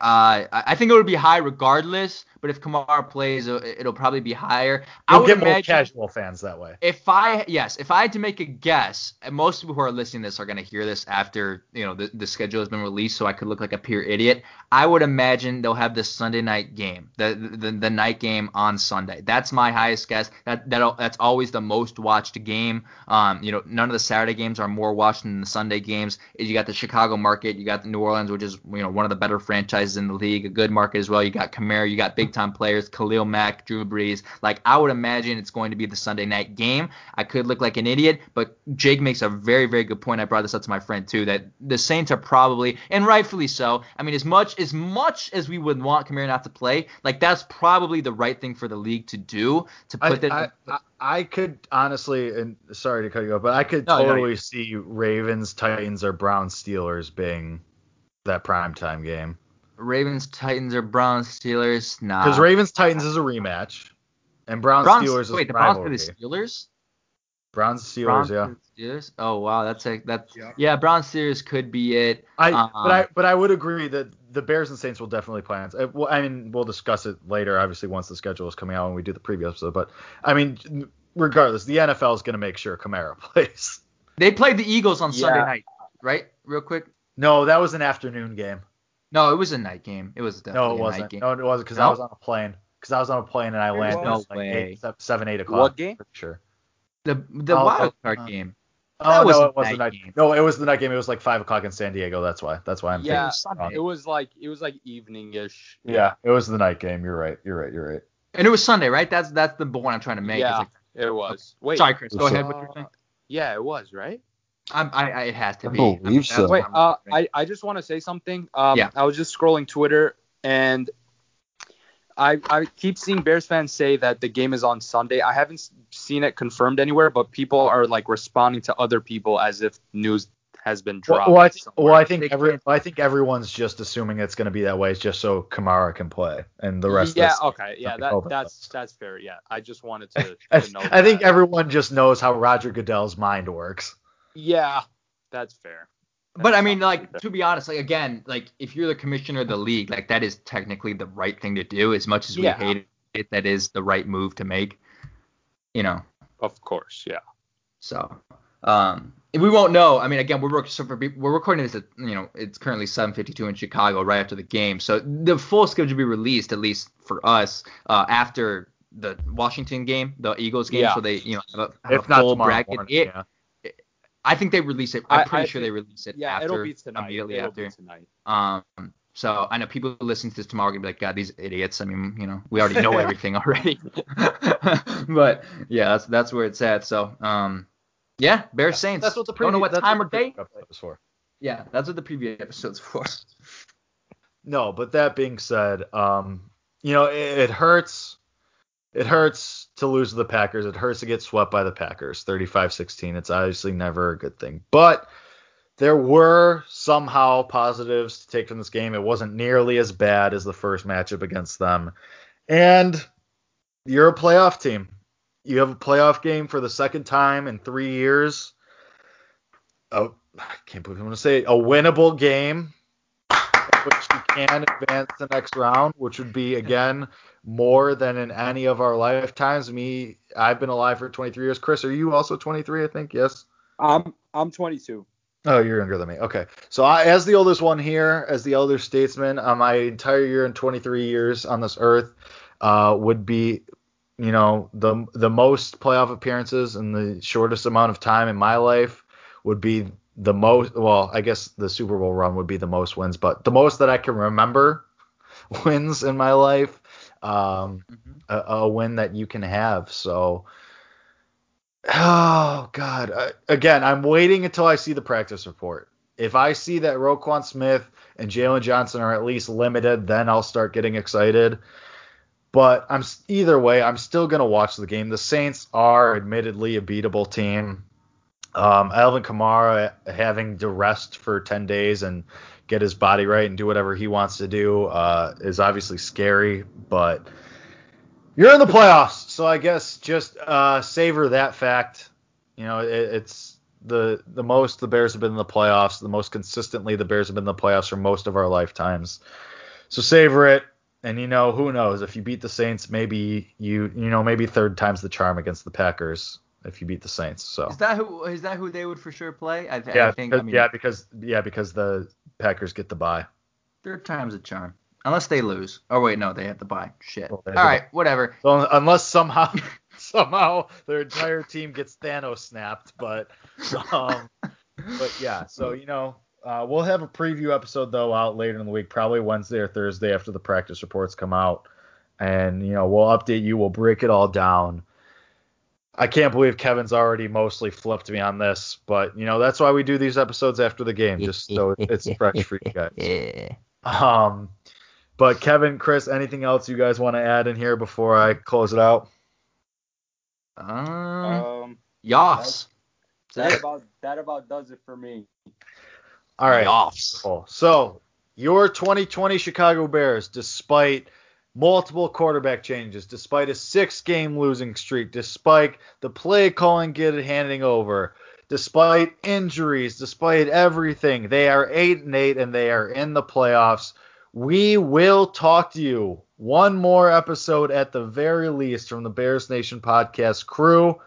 I I think it would be high regardless, but if Kamara plays, uh, it'll probably be higher. I You'll would get more casual fans that way. if I yes, if I had to make a guess, and most people who are listening to this are gonna hear this after you know the, the schedule has been released, so I could look like a pure idiot. I would imagine they'll have the Sunday night game, the the, the night game on Sunday. That's my highest guess. That that that's always the most watched game. Um, you know, none of the Saturday games are more watched than the Sunday games. You got the Chicago market, you got the New Orleans, which is you know one of the better franchises in the league, a good market as well. You got Kamara, you got big time players, Khalil Mack, Drew Brees. Like I would imagine it's going to be the Sunday night game. I could look like an idiot, but Jake makes a very very good point. I brought this up to my friend too that the Saints are probably and rightfully so. I mean, as much as much as we would want Kamara not to play, like that's probably the right thing for the league to do to I, put that. I, I, I could honestly, and sorry to cut you off, but I could No, no, totally see Ravens, Titans, or Browns, Steelers being that primetime game. Ravens, Titans, or Browns, Steelers? Nah. Because Ravens, Titans is a rematch, and Browns, Browns, Steelers is wait, a the Browns rivalry. the Steelers? Browns Steelers, Browns yeah. Steelers. Oh wow, that's a that. Yeah. Yeah, Browns Steelers could be it. I Um, but I but I would agree that the Bears and Saints will definitely play on. uh, well, I mean, we'll discuss it later, obviously, once the schedule is coming out when we do the preview episode. But I mean, regardless, the NFL is going to make sure Kamara plays. They played the Eagles on Sunday night, right? Real quick. No, that was an afternoon game. No, it was a night game. It was definitely No, it a wasn't. game. No, it wasn't because I was on a plane. Because I was on a plane and I It landed was? at like No eight, se- seven, eight o'clock. What game? Pretty sure. The the Oh, wild oh, card uh, game. Oh That no, a it was the night night. game. No, it was the night game. It was like five o'clock in San Diego. That's why. That's why I'm Yeah, thinking. Sunday. It was like it was like evening-ish. Yeah, it was the night game. You're right. You're right. You're right. And it was Sunday, right? That's that's the point I'm trying to make. Yeah, like- it was. Wait. sorry, Chris. Go So- ahead with your thing. Uh, yeah, it was right. I'm, I, I, it has to I be. believe I'm- so. Wait, I'm uh. I, I just want to say something. Um, Yeah. I was just scrolling Twitter and I I keep seeing Bears fans say that the game is on Sunday. I haven't seen it confirmed anywhere, but people are like responding to other people as if news has been dropped. well, I think, well, I think every, can't- I think everyone's just assuming it's going to be that way, it's just so Kamara can play, and the rest. yeah, of us- okay, yeah, that, that's us. that's fair. Yeah, I just wanted to, I, to know. I think everyone just knows how Roger Goodell's mind works. Yeah, that's fair. But I mean, like fair. to be honest, like again, like if you're the commissioner of the league, like that is technically the right thing to do. As much as we Yeah. hate it, that is the right move to make. You know, of course, yeah. so um, we won't know. I mean, again, we're so for, we're recording this at you know it's currently 7:52 in Chicago, right after the game. So the full schedule will be released at least for us uh, after the Washington game, the Eagles game. Yeah. So they you know have a, have If a not full tomorrow bracket. morning, It- yeah. I think they release it. I'm pretty I sure think- they release it Yeah, after it'll be tonight. immediately it'll after. tonight. Um, so I know people listening to this tomorrow are gonna be like, God, these idiots. I mean, you know, we already know everything already. but yeah, that's that's where it's at. So um, yeah, Bears Saints. That's what the Don't know preview- what time what or day. was for. Yeah, that's what the preview episode's for. No, but that being said, um, you know, it, it hurts. It hurts to lose to the Packers. It hurts to get swept by the Packers, 35-16. It's obviously never a good thing. But there were somehow positives to take from this game. It wasn't nearly as bad as the first matchup against them. And you're a playoff team. You have a playoff game for the second time in three years. Oh, I can't believe I'm going to say it. A winnable game which you can advance the next round, which would be again more than in any of our lifetimes. Me, I've been alive for 23 years. Chris, are you also 23? I think yes. I'm I'm 22. Oh, you're younger than me. Okay, so I, as the oldest one here, as the elder statesman, uh, my entire year and 23 years on this earth uh, would be, you know, the the most playoff appearances in the shortest amount of time in my life would be the most. Well, I guess the Super Bowl run would be the most wins, but the most that I can remember wins in my life, um, a, a win that you can have. So. Oh God! Uh, again, I'm waiting until I see the practice report. If I see that Roquan Smith and Jaylon Johnson are at least limited, then I'll start getting excited. But I'm either way, I'm still gonna watch the game. The Saints are admittedly a beatable team. Um, Alvin Kamara having to rest for 10 days and get his body right and do whatever he wants to do uh, is obviously scary, but you're in the playoffs, so I guess just uh, savor that fact. You know, it, it's the the most the Bears have been in the playoffs, the most consistently the Bears have been in the playoffs for most of our lifetimes. So savor it, and you know who knows if you beat the Saints, maybe you you know maybe third time's the charm against the Packers if you beat the Saints. So Is that who is that who they would for sure play? I, th- yeah, I think. because, I mean, yeah, because yeah, because the Packers get the bye. third time's a charm. Unless they lose. Oh wait, no, they have to buy. Shit. Well, All they have to right, whatever. So unless somehow somehow their entire team gets Thanos snapped, but um, but yeah, so you know, uh, we'll have a preview episode though out later in the week, probably Wednesday or Thursday after the practice reports come out, and you know we'll update you, we'll break it all down. I can't believe Kevin's already mostly flipped me on this, but you know that's why we do these episodes after the game, just so it's fresh for you guys. Yeah. Um, but Kevin, Chris, anything else you guys want to add in here before I close it out? Um, Um, Yas. that about that about does it for me. All right. Yas. Cool. So your 2020 Chicago Bears, despite multiple quarterback changes, despite a six game losing streak, despite the play calling getting handing over, despite injuries, despite everything. They are 8 and 8 and they are in the playoffs. We will talk to you one more episode at the very least from the Bears Nation podcast crew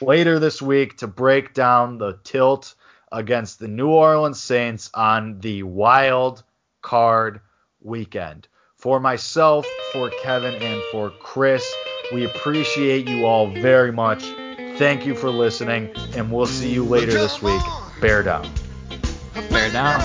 later this week to break down the tilt against the New Orleans Saints on the wild card weekend. For myself, for Kevin, and for Chris, we appreciate you all very much. Thank you for listening, and we'll see you later this week. Bear down. Bear down.